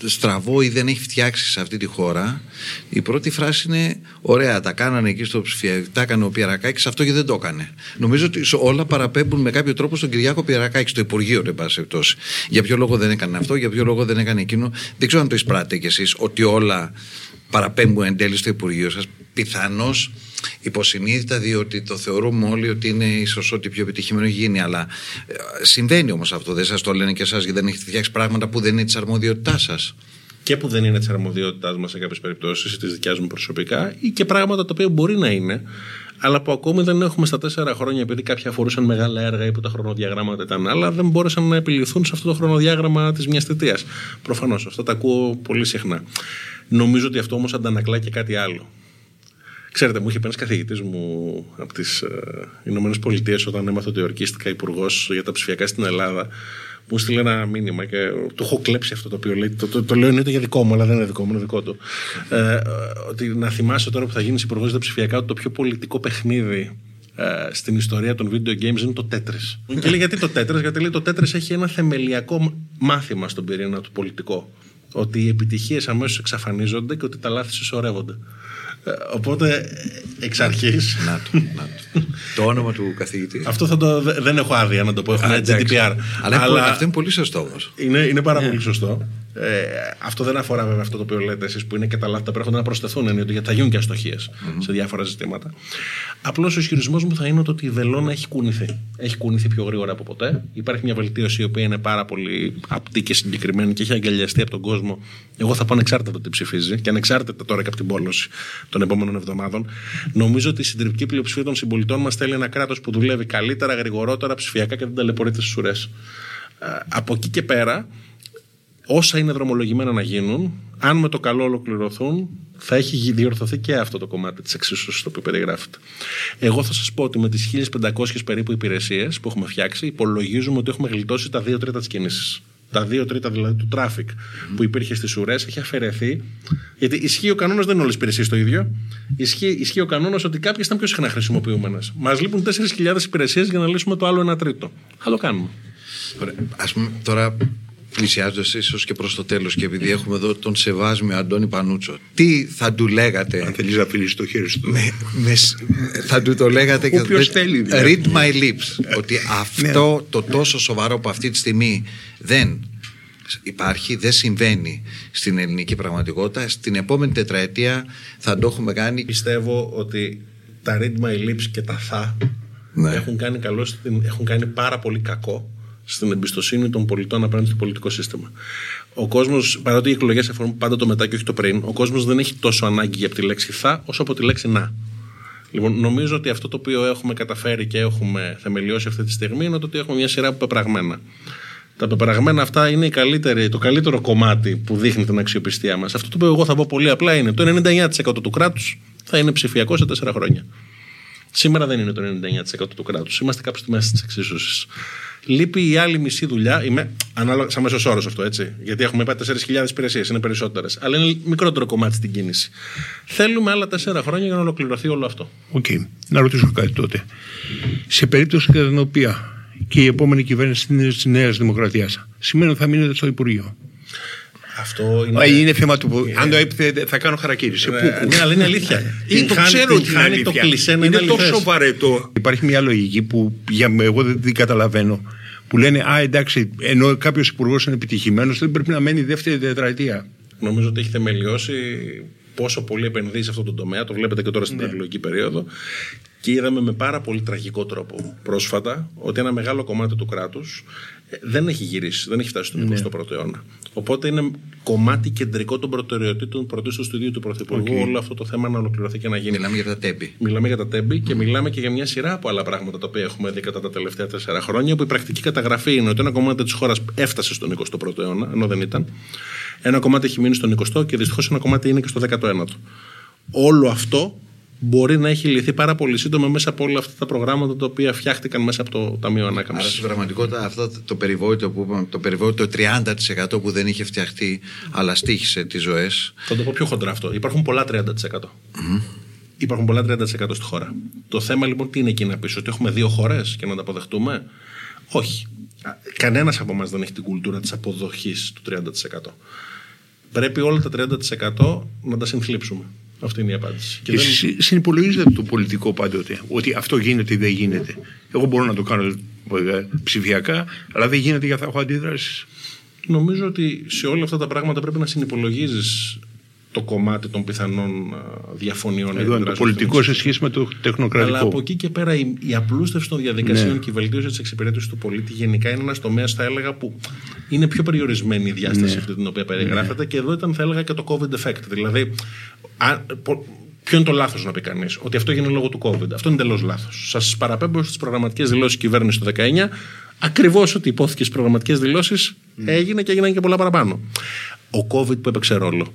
στραβό ή δεν έχει φτιάξει σε αυτή τη χώρα, η πρώτη φράση είναι: Ωραία, τα κάνανε εκεί στο ψηφιακό, τα έκανε ο Πιερακάκης, αυτό και δεν το έκανε. Νομίζω ότι όλα παραπέμπουν με κάποιο τρόπο στον Κυριάκο Πιερακάκη, στο Υπουργείο, εν πάση περιπτώσει. Για ποιο λόγο δεν έκανε αυτό, για ποιο λόγο δεν έκανε εκείνο. Δεν ξέρω αν το εισπράτετε κι εσείς ότι όλα παραπέμπουν εν τέλει στο Υπουργείο σας. Πιθανώς υποσυνείδητα διότι το θεωρούμε όλοι ότι είναι ίσως ό,τι πιο επιτυχημένο έχει γίνει. Αλλά ε, συμβαίνει όμως αυτό. Δεν σας το λένε και εσάς γιατί δεν έχετε φτιάξει πράγματα που δεν είναι της αρμοδιότητάς σας. Και που δεν είναι της αρμοδιότητάς μας σε κάποιες περιπτώσεις ή της δικιάς μου προσωπικά, ή και πράγματα τα οποία μπορεί να είναι, αλλά που ακόμη δεν έχουμε στα τέσσερα χρόνια, επειδή κάποια αφορούσαν μεγάλα έργα ή που τα χρονοδιαγράμματα ήταν άλλα, δεν μπόρεσαν να επιληθούν σε αυτό το χρονοδιάγραμμα της μιας θητείας. Προφανώς, αυτό τα ακούω πολύ συχνά. Νομίζω ότι αυτό όμως αντανακλά και κάτι άλλο. Ξέρετε, μου είχε πει ένας καθηγητής μου από τις ε, Ηνωμένες Πολιτείες όταν έμαθα ότι ορκίστηκα υπουργός για τα ψηφιακά στην Ελλάδα. Μου στείλε ένα μήνυμα και το έχω κλέψει αυτό το οποίο λέει. Το, το, το λέω είναι για δικό μου, αλλά δεν είναι δικό μου, είναι δικό του. Ε, ότι να θυμάσαι τώρα που θα γίνεις υπουργός για τα ψηφιακά ότι το πιο πολιτικό παιχνίδι ε, στην ιστορία των video games είναι το Tetris. και λέει γιατί το Tetris, γιατί λέει το Tetris έχει ένα θεμελιακό μάθημα στον πυρήνα του πολιτικό. Ότι οι επιτυχίες αμέσως εξαφανίζονται και ότι τα λάθη συσσωρεύονται. Ε, οπότε εξ αρχή. να το, να το. το όνομα του καθηγητή. Αυτό θα το, δεν έχω άδεια να το πω. Έχω GDPR. Αλλά, αλλά αυτό είναι πολύ σωστό όμως. Είναι, είναι πάρα yeah. πολύ σωστό. Ε, αυτό δεν αφορά βέβαια αυτό το οποίο λέτε εσείς που είναι και τα λάθη τα πρέπει να προσθεθούν. Είναι ότι θα γίνουν και αστοχίε mm-hmm. σε διάφορα ζητήματα. Απλώς ο ισχυρισμός μου θα είναι ότι η βελόνα έχει κουνηθεί. Έχει κουνηθεί πιο γρήγορα από ποτέ. Υπάρχει μια βελτίωση η οποία είναι πάρα πολύ απτή και συγκεκριμένη και έχει αγκαλιαστεί από τον κόσμο. Εγώ θα πω ανεξάρτητα από τι ψηφίζει και ανεξάρτητα τώρα και από την πόλωση των επόμενων εβδομάδων. Νομίζω ότι η συντριπτική πλειοψηφία των συμπολιτών μας θέλει ένα κράτος που δουλεύει καλύτερα, γρηγορότερα, ψηφιακά και δεν ταλαιπωρείται στις ουρές. Από εκεί και πέρα, όσα είναι δρομολογημένα να γίνουν, αν με το καλό ολοκληρωθούν, θα έχει διορθωθεί και αυτό το κομμάτι της εξίσωσης το οποίο περιγράφεται. Εγώ θα σας πω ότι με τις 1500 περίπου υπηρεσίες που έχουμε φτιάξει, υπολογίζουμε ότι έχουμε γλιτώσει τα 2 τρίτα της κίνηση. Τα 2 τρίτα δηλαδή του traffic mm. που υπήρχε στις ουρές έχει αφαιρεθεί. Γιατί ισχύει ο κανόνας, δεν είναι όλες οι υπηρεσίες το ίδιο. Ισχύει, ισχύει ο κανόνας ότι κάποιες ήταν πιο συχνά χρησιμοποιούμενες. Μας λείπουν 4.000 υπηρεσίες για να λύσουμε το άλλο 1 τρίτο. Θα το κάνουμε. Α πούμε τώρα πλησιάζοντας ίσως και προς το τέλος, και επειδή έχουμε εδώ τον Σεβάσμιο Αντώνη Πανούτσο, τι θα του λέγατε; Αν θέλεις να φιλήσεις το χέρι σου. με, με, θα του το λέγατε και Όποιος θα- θέλει, δηλαδή. Read my lips. ότι αυτό το τόσο σοβαρό που αυτή τη στιγμή δεν υπάρχει, δεν συμβαίνει στην ελληνική πραγματικότητα. Στην επόμενη τετραετία θα το έχουμε κάνει. Πιστεύω ότι τα read my lips και τα θα Ναι. έχουν, κάνει καλό στην, έχουν κάνει πάρα πολύ κακό στην εμπιστοσύνη των πολιτών απέναντι στο πολιτικό σύστημα. Ο κόσμος, παρότι οι εκλογές αφορούν πάντα το μετά και όχι το πριν, ο κόσμος δεν έχει τόσο ανάγκη από τη λέξη θα όσο από τη λέξη να. Λοιπόν, νομίζω ότι αυτό το οποίο έχουμε καταφέρει και έχουμε θεμελιώσει αυτή τη στιγμή είναι το ότι έχουμε μια σειρά από πεπραγμένα. Τα πεπραγμένα αυτά είναι η καλύτερη, το καλύτερο κομμάτι που δείχνει την αξιοπιστία μας. Αυτό το οποίο εγώ θα πω πολύ απλά είναι το 99% του κράτους θα είναι ψηφιακό σε 4 χρόνια. Σήμερα δεν είναι το 99% του κράτους. Είμαστε κάπου στη μέση της εξίσωσης. Λείπει η άλλη μισή δουλειά. Είμαι ανάλογα, σαν μέσος όρος αυτό, έτσι. Γιατί έχουμε είπα 4.000 υπηρεσίες, είναι περισσότερες. Αλλά είναι μικρότερο κομμάτι στην κίνηση. Θέλουμε άλλα 4 χρόνια για να ολοκληρωθεί όλο αυτό. Οκ. Να ρωτήσω κάτι τότε. Σε περίπτωση κατά την οποία και η επόμενη κυβέρνηση τη Νέα Δημοκρατία σημαίνει ότι θα μείνετε στο Υπουργείο; Αυτό είναι. Είναι, είναι θέμα του. Αν το έπιθε, θα κάνω χαρακτήριση. Ναι, ναι, αλλά είναι αλήθεια. Είναι Την το χάνει- ξέρω την ότι είναι χάνει αλήθεια. το κλισέ να είναι είναι τόσο αληθές. βαρετό. Υπάρχει μια λογική που για, εγώ δεν την καταλαβαίνω. Που λένε Α, εντάξει, ενώ κάποιος υπουργός είναι επιτυχημένος, δεν πρέπει να μένει δεύτερη τετραετία. Νομίζω ότι έχει θεμελιώσει πόσο πολύ επενδύεις σε αυτό το τομέα. Το βλέπετε και τώρα στην προεκλογική περίοδο. Και είδαμε με πάρα πολύ τραγικό τρόπο πρόσφατα ότι ένα μεγάλο κομμάτι του κράτους δεν έχει γυρίσει, δεν έχει φτάσει στον 21ο αιώνα. Οπότε είναι κομμάτι κεντρικό των προτεραιοτήτων πρωτίστως του ίδιου του Πρωθυπουργού όλο αυτό το θέμα να ολοκληρωθεί και να γίνει. Μιλάμε για τα τέμπη. Μιλάμε για τα τέμπη και μιλάμε και για μια σειρά από άλλα πράγματα τα οποία έχουμε δει κατά τα τελευταία τέσσερα χρόνια. Που η πρακτική καταγραφή είναι ότι ένα κομμάτι της χώρας έφτασε στον 21ο αιώνα, ενώ δεν ήταν. Ένα κομμάτι έχει μείνει στον 20ο και δυστυχώς ένα κομμάτι είναι και στο 19ο. Όλο αυτό μπορεί να έχει λυθεί πάρα πολύ σύντομα μέσα από όλα αυτά τα προγράμματα τα οποία φτιάχτηκαν μέσα από το Ταμείο Άρα Ανάκαμψη. στην πραγματικότητα αυτό το περιβόητο που είπαμε, το περιβόητο 30% που δεν είχε φτιαχτεί αλλά στήχησε τις ζωές. Θα το πω πιο χοντρά αυτό. Υπάρχουν πολλά 30%. Υπάρχουν πολλά 30% στη χώρα. Το θέμα λοιπόν τι είναι εκεί να πεις, ότι έχουμε δύο χώρες και να τα αποδεχτούμε; Όχι. Κανένας από εμάς δεν έχει την κουλτούρα της αποδοχής του 30%. Πρέπει όλα τα 30% να τα συνθλίψουμε. Αυτή είναι η απάντηση. Και δεν- συ- συνυπολογίζετε το πολιτικό πάντοτε. Ότι αυτό γίνεται ή δεν γίνεται. Εγώ μπορώ να το κάνω ε, ψηφιακά, αλλά δεν γίνεται γιατί θα έχω αντίδραση. Νομίζω ότι σε όλα αυτά τα πράγματα πρέπει να συνυπολογίζεις το κομμάτι των πιθανών α, διαφωνιών. Εδώ είναι το αντιδράσεων πολιτικό στην σε σχέση με το Αλλά από τεχνοκρατικό. εκεί και πέρα η, η απλούστευση των διαδικασιών Ναι. και η βελτίωση της εξυπηρέτησης του πολίτη γενικά είναι ένας τομέας, θα έλεγα, που είναι πιο περιορισμένη η διάσταση Ναι. αυτή την οποία περιγράφεται και εδώ ήταν, θα έλεγα, και το COVID effect. Δηλαδή, α, πο- ποιο είναι το λάθος να πει κανείς, Ότι αυτό έγινε λόγω του COVID. Αυτό είναι εντελώς λάθος. Σας παραπέμπω στις προγραμματικές δηλώσεις κυβέρνησης του 19, ακριβώς ότι υπόθηκε στις προγραμματικές δηλώσεις έγινε και έγιναν και πολλά παραπάνω. Ο COVID που έπαιξε ρόλο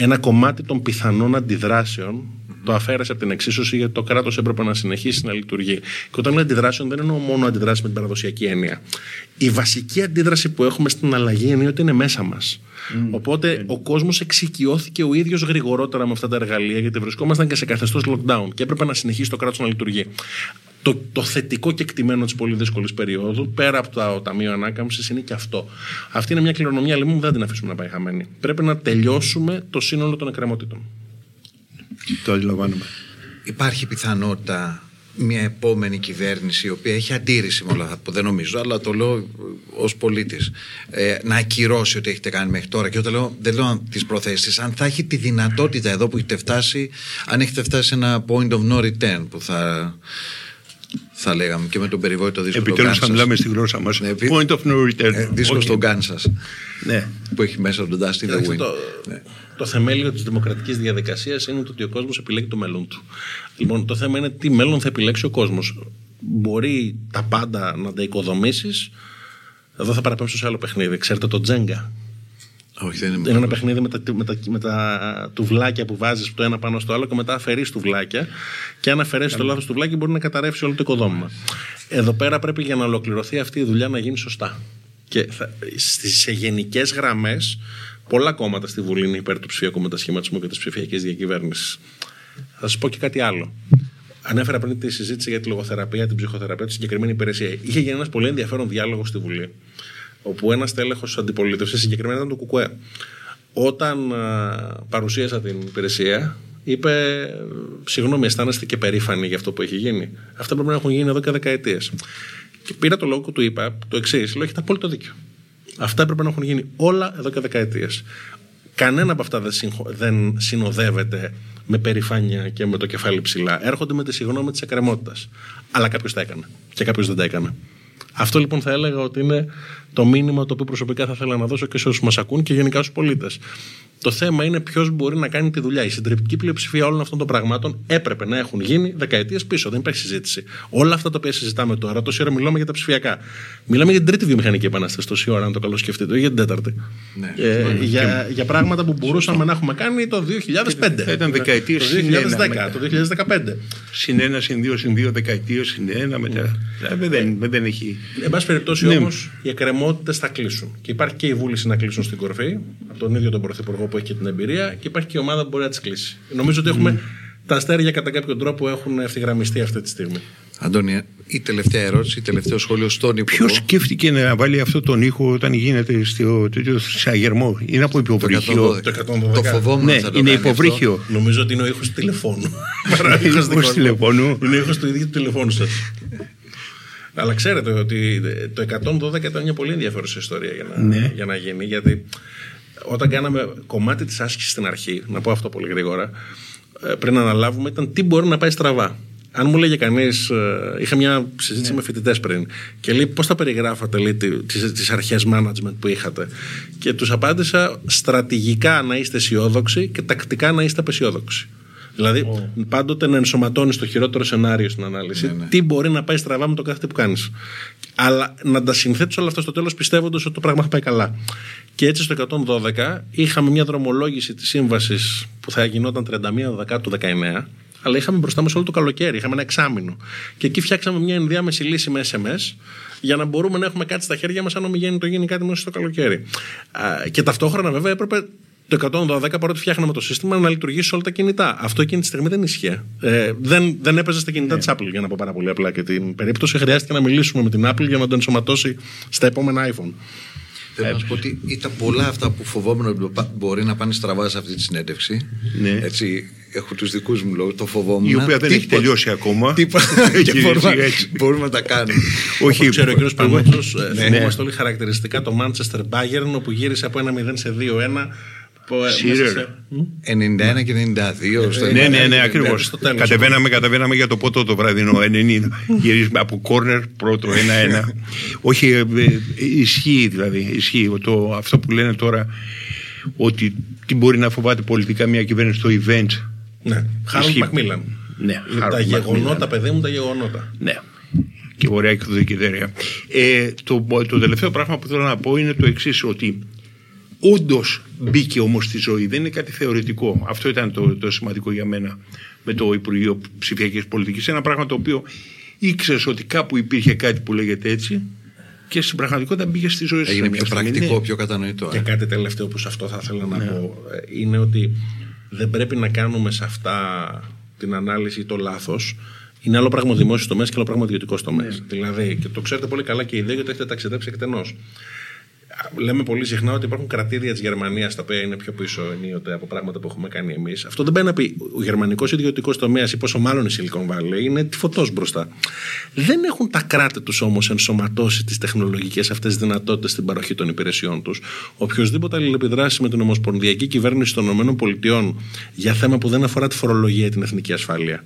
ένα κομμάτι των πιθανών αντιδράσεων το αφαίρεσε από την εξίσωση γιατί το κράτος έπρεπε να συνεχίσει να λειτουργεί. Και όταν λέω αντιδράσεων, δεν εννοώ μόνο αντιδράσει με την παραδοσιακή έννοια. Η βασική αντίδραση που έχουμε στην αλλαγή είναι ότι είναι μέσα μας. Οπότε ο κόσμος εξοικειώθηκε ο ίδιος γρηγορότερα με αυτά τα εργαλεία γιατί βρισκόμασταν και σε καθεστώς lockdown και έπρεπε να συνεχίσει το κράτος να λειτουργεί. Το, το θετικό κεκτημένο της πολύ δύσκολης περίοδου, πέρα από το Ταμείο Ανάκαμψης, είναι και αυτό. Αυτή είναι μια κληρονομιά λοιπόν που δεν την αφήσουμε να πάει χαμένη. Πρέπει να τελειώσουμε το σύνολο των εκκρεμότητων. Το αντιλαμβάνομαι. Υπάρχει πιθανότητα μια επόμενη κυβέρνηση η οποία έχει αντίρρηση με όλα αυτά που δεν νομίζω, αλλά το λέω ως πολίτης, ε, να ακυρώσει ό,τι έχετε κάνει μέχρι τώρα. Και όταν λέω, δεν λέω τις προθέσεις, αν θα έχει τη δυνατότητα εδώ που έχετε φτάσει, αν έχετε φτάσει σε ένα point of no return που θα, θα λέγαμε και με τον περιβόητο δίσκο Επιτέλου του θα μιλάμε στη γλώσσα μας. Ναι, επί- Point of no return. Ε, δίσκος Οκ. στον Kansas Ναι. που έχει μέσα τον Dusty the Κοιτάξτε, Wind. το, Ναι. το θεμέλιο της δημοκρατικής διαδικασίας είναι ότι ο κόσμος επιλέγει το μέλλον του. Λοιπόν, το θέμα είναι τι μέλλον θα επιλέξει ο κόσμος. Μπορεί τα πάντα να τα οικοδομήσεις. Εδώ θα παραπέμψω σε άλλο παιχνίδι. Ξέρετε το Τζέγκα; Όχι, δεν είναι Είναι ένα παιχνίδι με τα, με τα, με τα τουβλάκια που βάζεις το ένα πάνω στο άλλο και μετά αφαιρείς τουβλάκια. Και αν αφαιρέσεις το λάθος τουβλάκι, μπορεί να καταρρεύσει όλο το οικοδόμημα. Εδώ πέρα πρέπει για να ολοκληρωθεί αυτή η δουλειά να γίνει σωστά. Και θα, στις, σε γενικές γραμμές, πολλά κόμματα στη Βουλή είναι υπέρ του ψηφιακού μετασχηματισμού και της ψηφιακής διακυβέρνησης. Θα σας πω και κάτι άλλο. Ανέφερα πριν τη συζήτηση για τη λογοθεραπεία, την ψυχοθεραπεία, τη συγκεκριμένη υπηρεσία. Είχε γίνει ένας πολύ ενδιαφέρον διάλογος στη Βουλή. Όπου ένα τέλεχο αντιπολίτευσης, συγκεκριμένα ήταν το Κουκουέ, όταν α, παρουσίασα την υπηρεσία, είπε: Συγγνώμη, αισθάνεστε και περήφανοι για αυτό που έχει γίνει. Αυτά πρέπει να έχουν γίνει εδώ και δεκαετίες. Και πήρα το λόγο του είπα το εξής: Λέω, έχετε απόλυτο δίκιο. Αυτά έπρεπε να έχουν γίνει όλα εδώ και δεκαετίες. Κανένα από αυτά δεν, συγχω- δεν συνοδεύεται με περηφάνεια και με το κεφάλι ψηλά. Έρχονται με τη συγγνώμη της εκκρεμότητας. Αλλά κάποιος τα έκανε. Και κάποιος δεν τα έκανε. Αυτό λοιπόν θα έλεγα ότι είναι το μήνυμα το οποίο προσωπικά θα ήθελα να δώσω και σε όσους μας ακούν και γενικά στους πολίτες. Το θέμα είναι ποιος μπορεί να κάνει τη δουλειά. Η συντριπτική πλειοψηφία όλων αυτών των πραγμάτων έπρεπε να έχουν γίνει δεκαετίες πίσω. Δεν υπάρχει συζήτηση. Όλα αυτά τα οποία συζητάμε τώρα, τόση ώρα μιλάμε για τα ψηφιακά. Μιλάμε για την τρίτη βιομηχανική επανάσταση τόση ώρα, αν το καλοσκεφτείτε, όχι για την τέταρτη. Ναι. Ε, για, για πράγματα που μπορούσαμε να έχουμε κάνει το 2005. Θα ήταν δεκαετίες Το συν ένα 2010, μετά. το 2015. Συν ένα, συν δύο, συν δύο δεκαετίες, συν ένα μετά. Δηλαδή δεν, δεν έχει. Εν πάση περιπτώσει Ναι. όμως, οι εκκρεμότητες θα κλείσουν. Και υπάρχει και η βούληση να κλείσουν στην κορυφή, από τον ίδιο τον Πρωθυπουργό που έχει και την εμπειρία, και υπάρχει και η ομάδα που μπορεί να τις κλείσει. Νομίζω ότι έχουμε τα αστέρια κατά κάποιον τρόπο έχουν ευθυγραμμιστεί αυτή τη στιγμή. Αντώνη, η τελευταία ερώτηση, η τελευταίο σχόλιο στον Υπουργό. Ποιος σκέφτηκε να βάλει αυτό τον ήχο όταν γίνεται στο τέτοιο σαγερμό. Είναι από Το υποβρύχιο. 112. Το 112. Το φοβόμουν Ναι, ότι θα το είναι κάνει υποβρύχιο. Νομίζω ότι είναι ο ήχος του τηλεφώνου. <laughs> Παρά ο ήχος Ήχος δικός μου. τηλεφώνου. Είναι ο ήχος του ίδιου του τηλεφώνου σας. Αλλά ξέρετε ότι το 112 ήταν μια πολύ ενδιαφέρουσα ιστορία για να, Ναι. για να γίνει. Γιατί όταν κάναμε κομμάτι της άσκησης στην αρχή, να πω αυτό πολύ γρήγορα, ε, πριν αναλάβουμε, ήταν τι μπορεί να πάει στραβά. Αν μου λέγε κανείς, είχα μια συζήτηση με φοιτητές πριν και λέει πώς θα περιγράφατε λέει, τις αρχές management που είχατε. Και τους απάντησα στρατηγικά να είστε αισιόδοξοι και τακτικά να είστε απεσιόδοξοι. Δηλαδή, πάντοτε να ενσωματώνεις το χειρότερο σενάριο στην ανάλυση. Τι μπορεί να πάει στραβά με το κάθε τι που κάνεις. Αλλά να τα συνθέτεις όλα αυτά στο τέλος πιστεύοντας ότι το πράγμα θα πάει καλά. Και έτσι στο 112 είχαμε μια δρομολόγηση της σύμβασης που θα γινόταν 31 Δεκάτου 19, αλλά είχαμε μπροστά μας όλο το καλοκαίρι. Είχαμε ένα εξάμεινο. Και εκεί φτιάξαμε μια ενδιάμεση λύση με SMS για να μπορούμε να έχουμε κάτι στα χέρια μας αν ομιγέννη το γίνει κάτι μέσα στο καλοκαίρι. Α, και ταυτόχρονα βέβαια έπρεπε το 112 παρότι φτιάχναμε το σύστημα να λειτουργήσει σε όλα τα κινητά. Αυτό εκείνη τη στιγμή δεν ίσχυε. Ε, δεν, δεν έπαιζε στα κινητά Ναι. της Apple, για να πω πάρα πολύ απλά. Και την περίπτωση χρειάστηκε να μιλήσουμε με την Apple για να το ενσωματώσει στα επόμενα iPhone. Θέλω να σου πω ότι ήταν πολλά αυτά που φοβόμουν ότι πα- μπορεί να πάνε στραβά σε αυτή τη συνέντευξη. Ναι. Έτσι, έχω τους δικούς μου λόγους, το φοβόμουν. Η οποία δεν έχει Τίποτα- τελειώσει ακόμα. <laughs> Τίποτα. <laughs> και Έχει μπορούμε, ρίξει έτσι. μπορούμε να τα κάνουμε. <laughs> Όχι, Όπως ξέρει ο κ. εγώ- Πανούτσο, Ναι. θυμόμαστε όλοι χαρακτηριστικά το Manchester Bayern, όπου γύρισε από ένα 0 σε 2-1. Που, ε, μέσα Shearer. σε- 91 και 92. στο Ναι, ναι, ναι, Ναι, ακριβώς. στο τέλος. Κατεβαίναμε, κατεβαίναμε για το ποτό το βραδινό 90. Γυρίσουμε από κόρνερ πρώτο 1-1. Όχι, ε, ε, ισχύει δηλαδή. Ισχύει το, αυτό που λένε τώρα ότι τι μπορεί να φοβάται πολιτικά μια κυβέρνηση στο event. Ναι, Χάρολτ Ισχύει. Μακμίλαν. Ναι, τα Harold γεγονότα, Macmillan. παιδί μου, τα γεγονότα. Ναι. Και ωραία εκδοκιδέρια. Ε, το, το τελευταίο πράγμα που θέλω να πω είναι το εξής ότι όντως μπήκε όμως στη ζωή, δεν είναι κάτι θεωρητικό. Αυτό ήταν το, το σημαντικό για μένα με το Υπουργείο Ψηφιακής Πολιτικής. Ένα πράγμα το οποίο ήξερες ότι κάπου υπήρχε κάτι που λέγεται έτσι και στην πραγματικότητα μπήκε στη ζωή σου. Έγινε μια πιο στιγμή. πρακτικό, Ναι. πιο κατανοητό. Και ε. κάτι τελευταίο που σε αυτό θα ήθελα να πω ε, είναι ότι δεν πρέπει να κάνουμε σε αυτά την ανάλυση το λάθος. Είναι άλλο πράγμα ο δημόσιος τομέας και άλλο πράγμα ιδιωτικός τομέας. Δηλαδή, και το ξέρετε πολύ καλά και οι δύο γιατί έχετε ταξιδέψει εκτενώς. Λέμε πολύ συχνά ότι υπάρχουν κρατήδια της Γερμανίας τα οποία είναι πιο πίσω ενίοτε από πράγματα που έχουμε κάνει εμείς. Αυτό δεν πάει να πει ο γερμανικός ιδιωτικός τομέας ή πόσο μάλλον η Silicon Valley είναι τυφωτό μπροστά. Δεν έχουν τα κράτη τους όμως ενσωματώσει τις τεχνολογικές αυτές δυνατότητες στην παροχή των υπηρεσιών τους. Οποιοδήποτε αλληλεπιδράσει με την Ομοσπονδιακή Κυβέρνηση των ΗΠΑ για θέμα που δεν αφορά τη φορολογία ή την εθνική ασφάλεια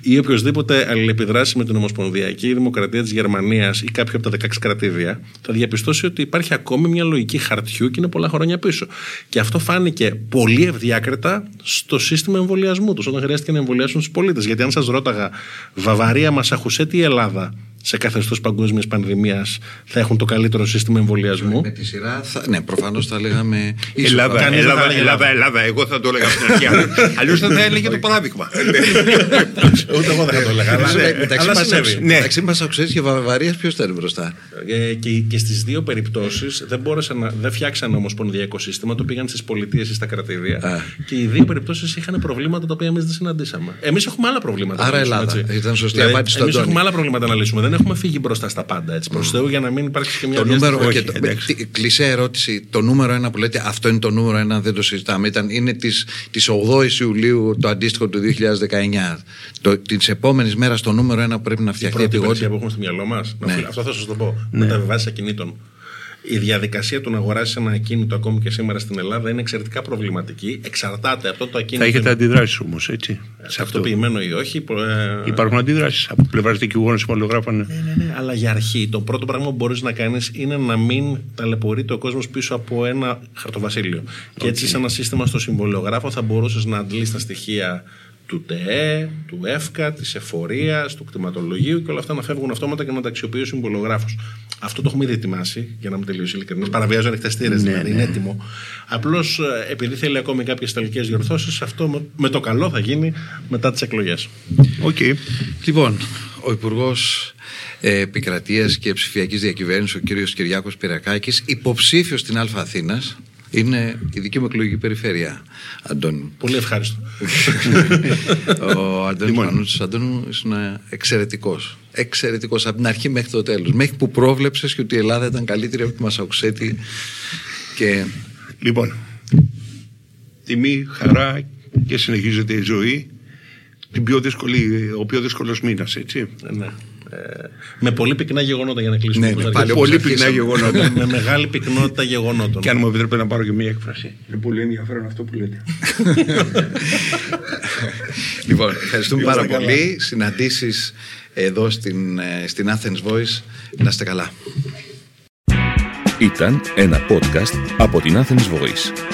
ή οποιοδήποτε αλληλεπιδράσει με την Ομοσπονδιακή Δημοκρατία της Γερμανίας ή κάποιο από τα 16 κρατήδια, θα διαπιστώσει ότι υπάρχει ακόμη μια λογική χαρτιού και είναι πολλά χρόνια πίσω. Και αυτό φάνηκε πολύ ευδιάκριτα στο σύστημα εμβολιασμού τους, όταν χρειάστηκε να εμβολιάσουν τους πολίτες. Γιατί αν σας ρώταγα, Βαβαρία, Μασαχουσέτη ή Ελλάδα σε καθεστώ παγκόσμιας πανδημίας θα έχουν το καλύτερο σύστημα εμβολιασμού; Με τη σειρά, θα, ναι, προφανώς θα λέγαμε. Ελλάδα, Κανείς δεν θα Ελλάδα, έλεγε Ελλάδα, Ελλάδα, Εγώ θα το έλεγα από την αρχή. <laughs> Αλλιώς θα έλεγε το παράδειγμα. <laughs> Ούτε εγώ δεν θα το έλεγα. αλλά- Ναι, μεταξύ Αλλά μας συνέβη. αξ- μεταξύ μας αξιέ και Βαβαρία, ποιος ήταν μπροστά. Ε, και, και στις δύο περιπτώσεις δεν, μπόρεσαν να, δεν φτιάξαν ομοσπονδιακό σύστημα, το πήγαν στις πολιτείες ή στα κρατήδια. Α. Και οι δύο περιπτώσεις είχαν προβλήματα τα οποία εμείς δεν συναντήσαμε. Εμείς έχουμε άλλα προβλήματα. Άρα να λύσουμε, Ελλάδα. έτσι. Ήταν σωστή δηλαδή, απάντηση του Εμείς Αντώνη. έχουμε άλλα προβλήματα να λύσουμε. Δεν έχουμε φύγει μπροστά στα πάντα. Έτσι, προς Θεού, για να μην υπάρξει και μια Το νούμερο, διάσταση. και Όχι, το, εντάξει. τι- κλεισέ ερώτηση. Το νούμερο ένα που λέτε, αυτό είναι το νούμερο ένα, δεν το συζητάμε. Ήταν, είναι της, της 8 Ιουλίου το αντίστοιχο του 2019. Το, της επόμενης μέρας το νούμερο ένα που πρέπει να Η φτιαχτεί πρώτη επιγόντως. υπηρεσία που έχουμε στο μυαλό μας. Ναι. Αυτό θα σας το πω. Μεταβιβάσει ακινήτων. Η διαδικασία του να αγοράσει ένα ακίνητο ακόμη και σήμερα στην Ελλάδα είναι εξαιρετικά προβληματική. Εξαρτάται από το το ακίνητο. Θα έχετε είναι αντιδράσεις όμως, έτσι. Σε αυτό. ταυτοποιημένο ή όχι. προ- ε, Υπάρχουν αντιδράσεις από πλευράς δικηγόρων συμβολογράφων. Ναι, ναι, αλλά για αρχή το πρώτο πράγμα που μπορείς να κάνεις είναι να μην ταλαιπωρείται ο κόσμος πίσω από ένα χαρτοβασίλειο. Και έτσι, σε ένα σύστημα στο συμβολιογράφο θα μπορούσες να αντλείς τα στοιχεία του ΤΕΕ, του ΕΦΚΑ, της εφορίας, του κτηματολογίου και όλα αυτά να φεύγουν αυτόματα και να τα αξιοποιεί ο συμβολογράφο. Αυτό το έχουμε ήδη ετοιμάσει, για να είμαι τελείως ειλικρινής. Παραβιάζω ανοιχτές θύρες, δηλαδή είναι έτοιμο. Απλώς επειδή θέλει ακόμη κάποιες τελικές διορθώσεις, αυτό με- με το καλό θα γίνει μετά τις εκλογές. Οκ. Λοιπόν, ο Υπουργός Επικρατείας και Ψηφιακής Διακυβέρνησης, ο κύριος Κυριάκος Πιερρακάκης, υποψήφιος στην Α Αθήνας, είναι η δική μου εκλογική περιφέρεια, Αντώνη. Πολύ ευχάριστο. <laughs> ο Αντώνης Πανούτσος Αντώνη ήσουν εξαιρετικός. Εξαιρετικός από την αρχή μέχρι το τέλος. Μέχρι που πρόβλεψες και ότι η Ελλάδα ήταν καλύτερη από τη Μασαουξέτη και Λοιπόν, τιμή, χαρά και συνεχίζεται η ζωή. Την πιο δύσκολη, ο πιο δύσκολος μήνας, έτσι. Ναι. Ε, με πολύ πυκνά γεγονότα για να κλείσουμε. Ναι, όπως ναι, αρχίσαμε. πάλι Πολύ όπως πυκνά αρχίσαμε. γεγονότα. <laughs> με μεγάλη πυκνότητα γεγονότων. Και αν μου επιτρέπετε να πάρω και μια έκφραση. Είναι πολύ ενδιαφέρον αυτό που λέτε. <laughs> Λοιπόν, ευχαριστούμε πάρα Είστε καλά. πολύ. Συναντήσεις εδώ στην, ε, στην Athens Voice. Να είστε καλά. Ήταν ένα podcast από την Athens Voice.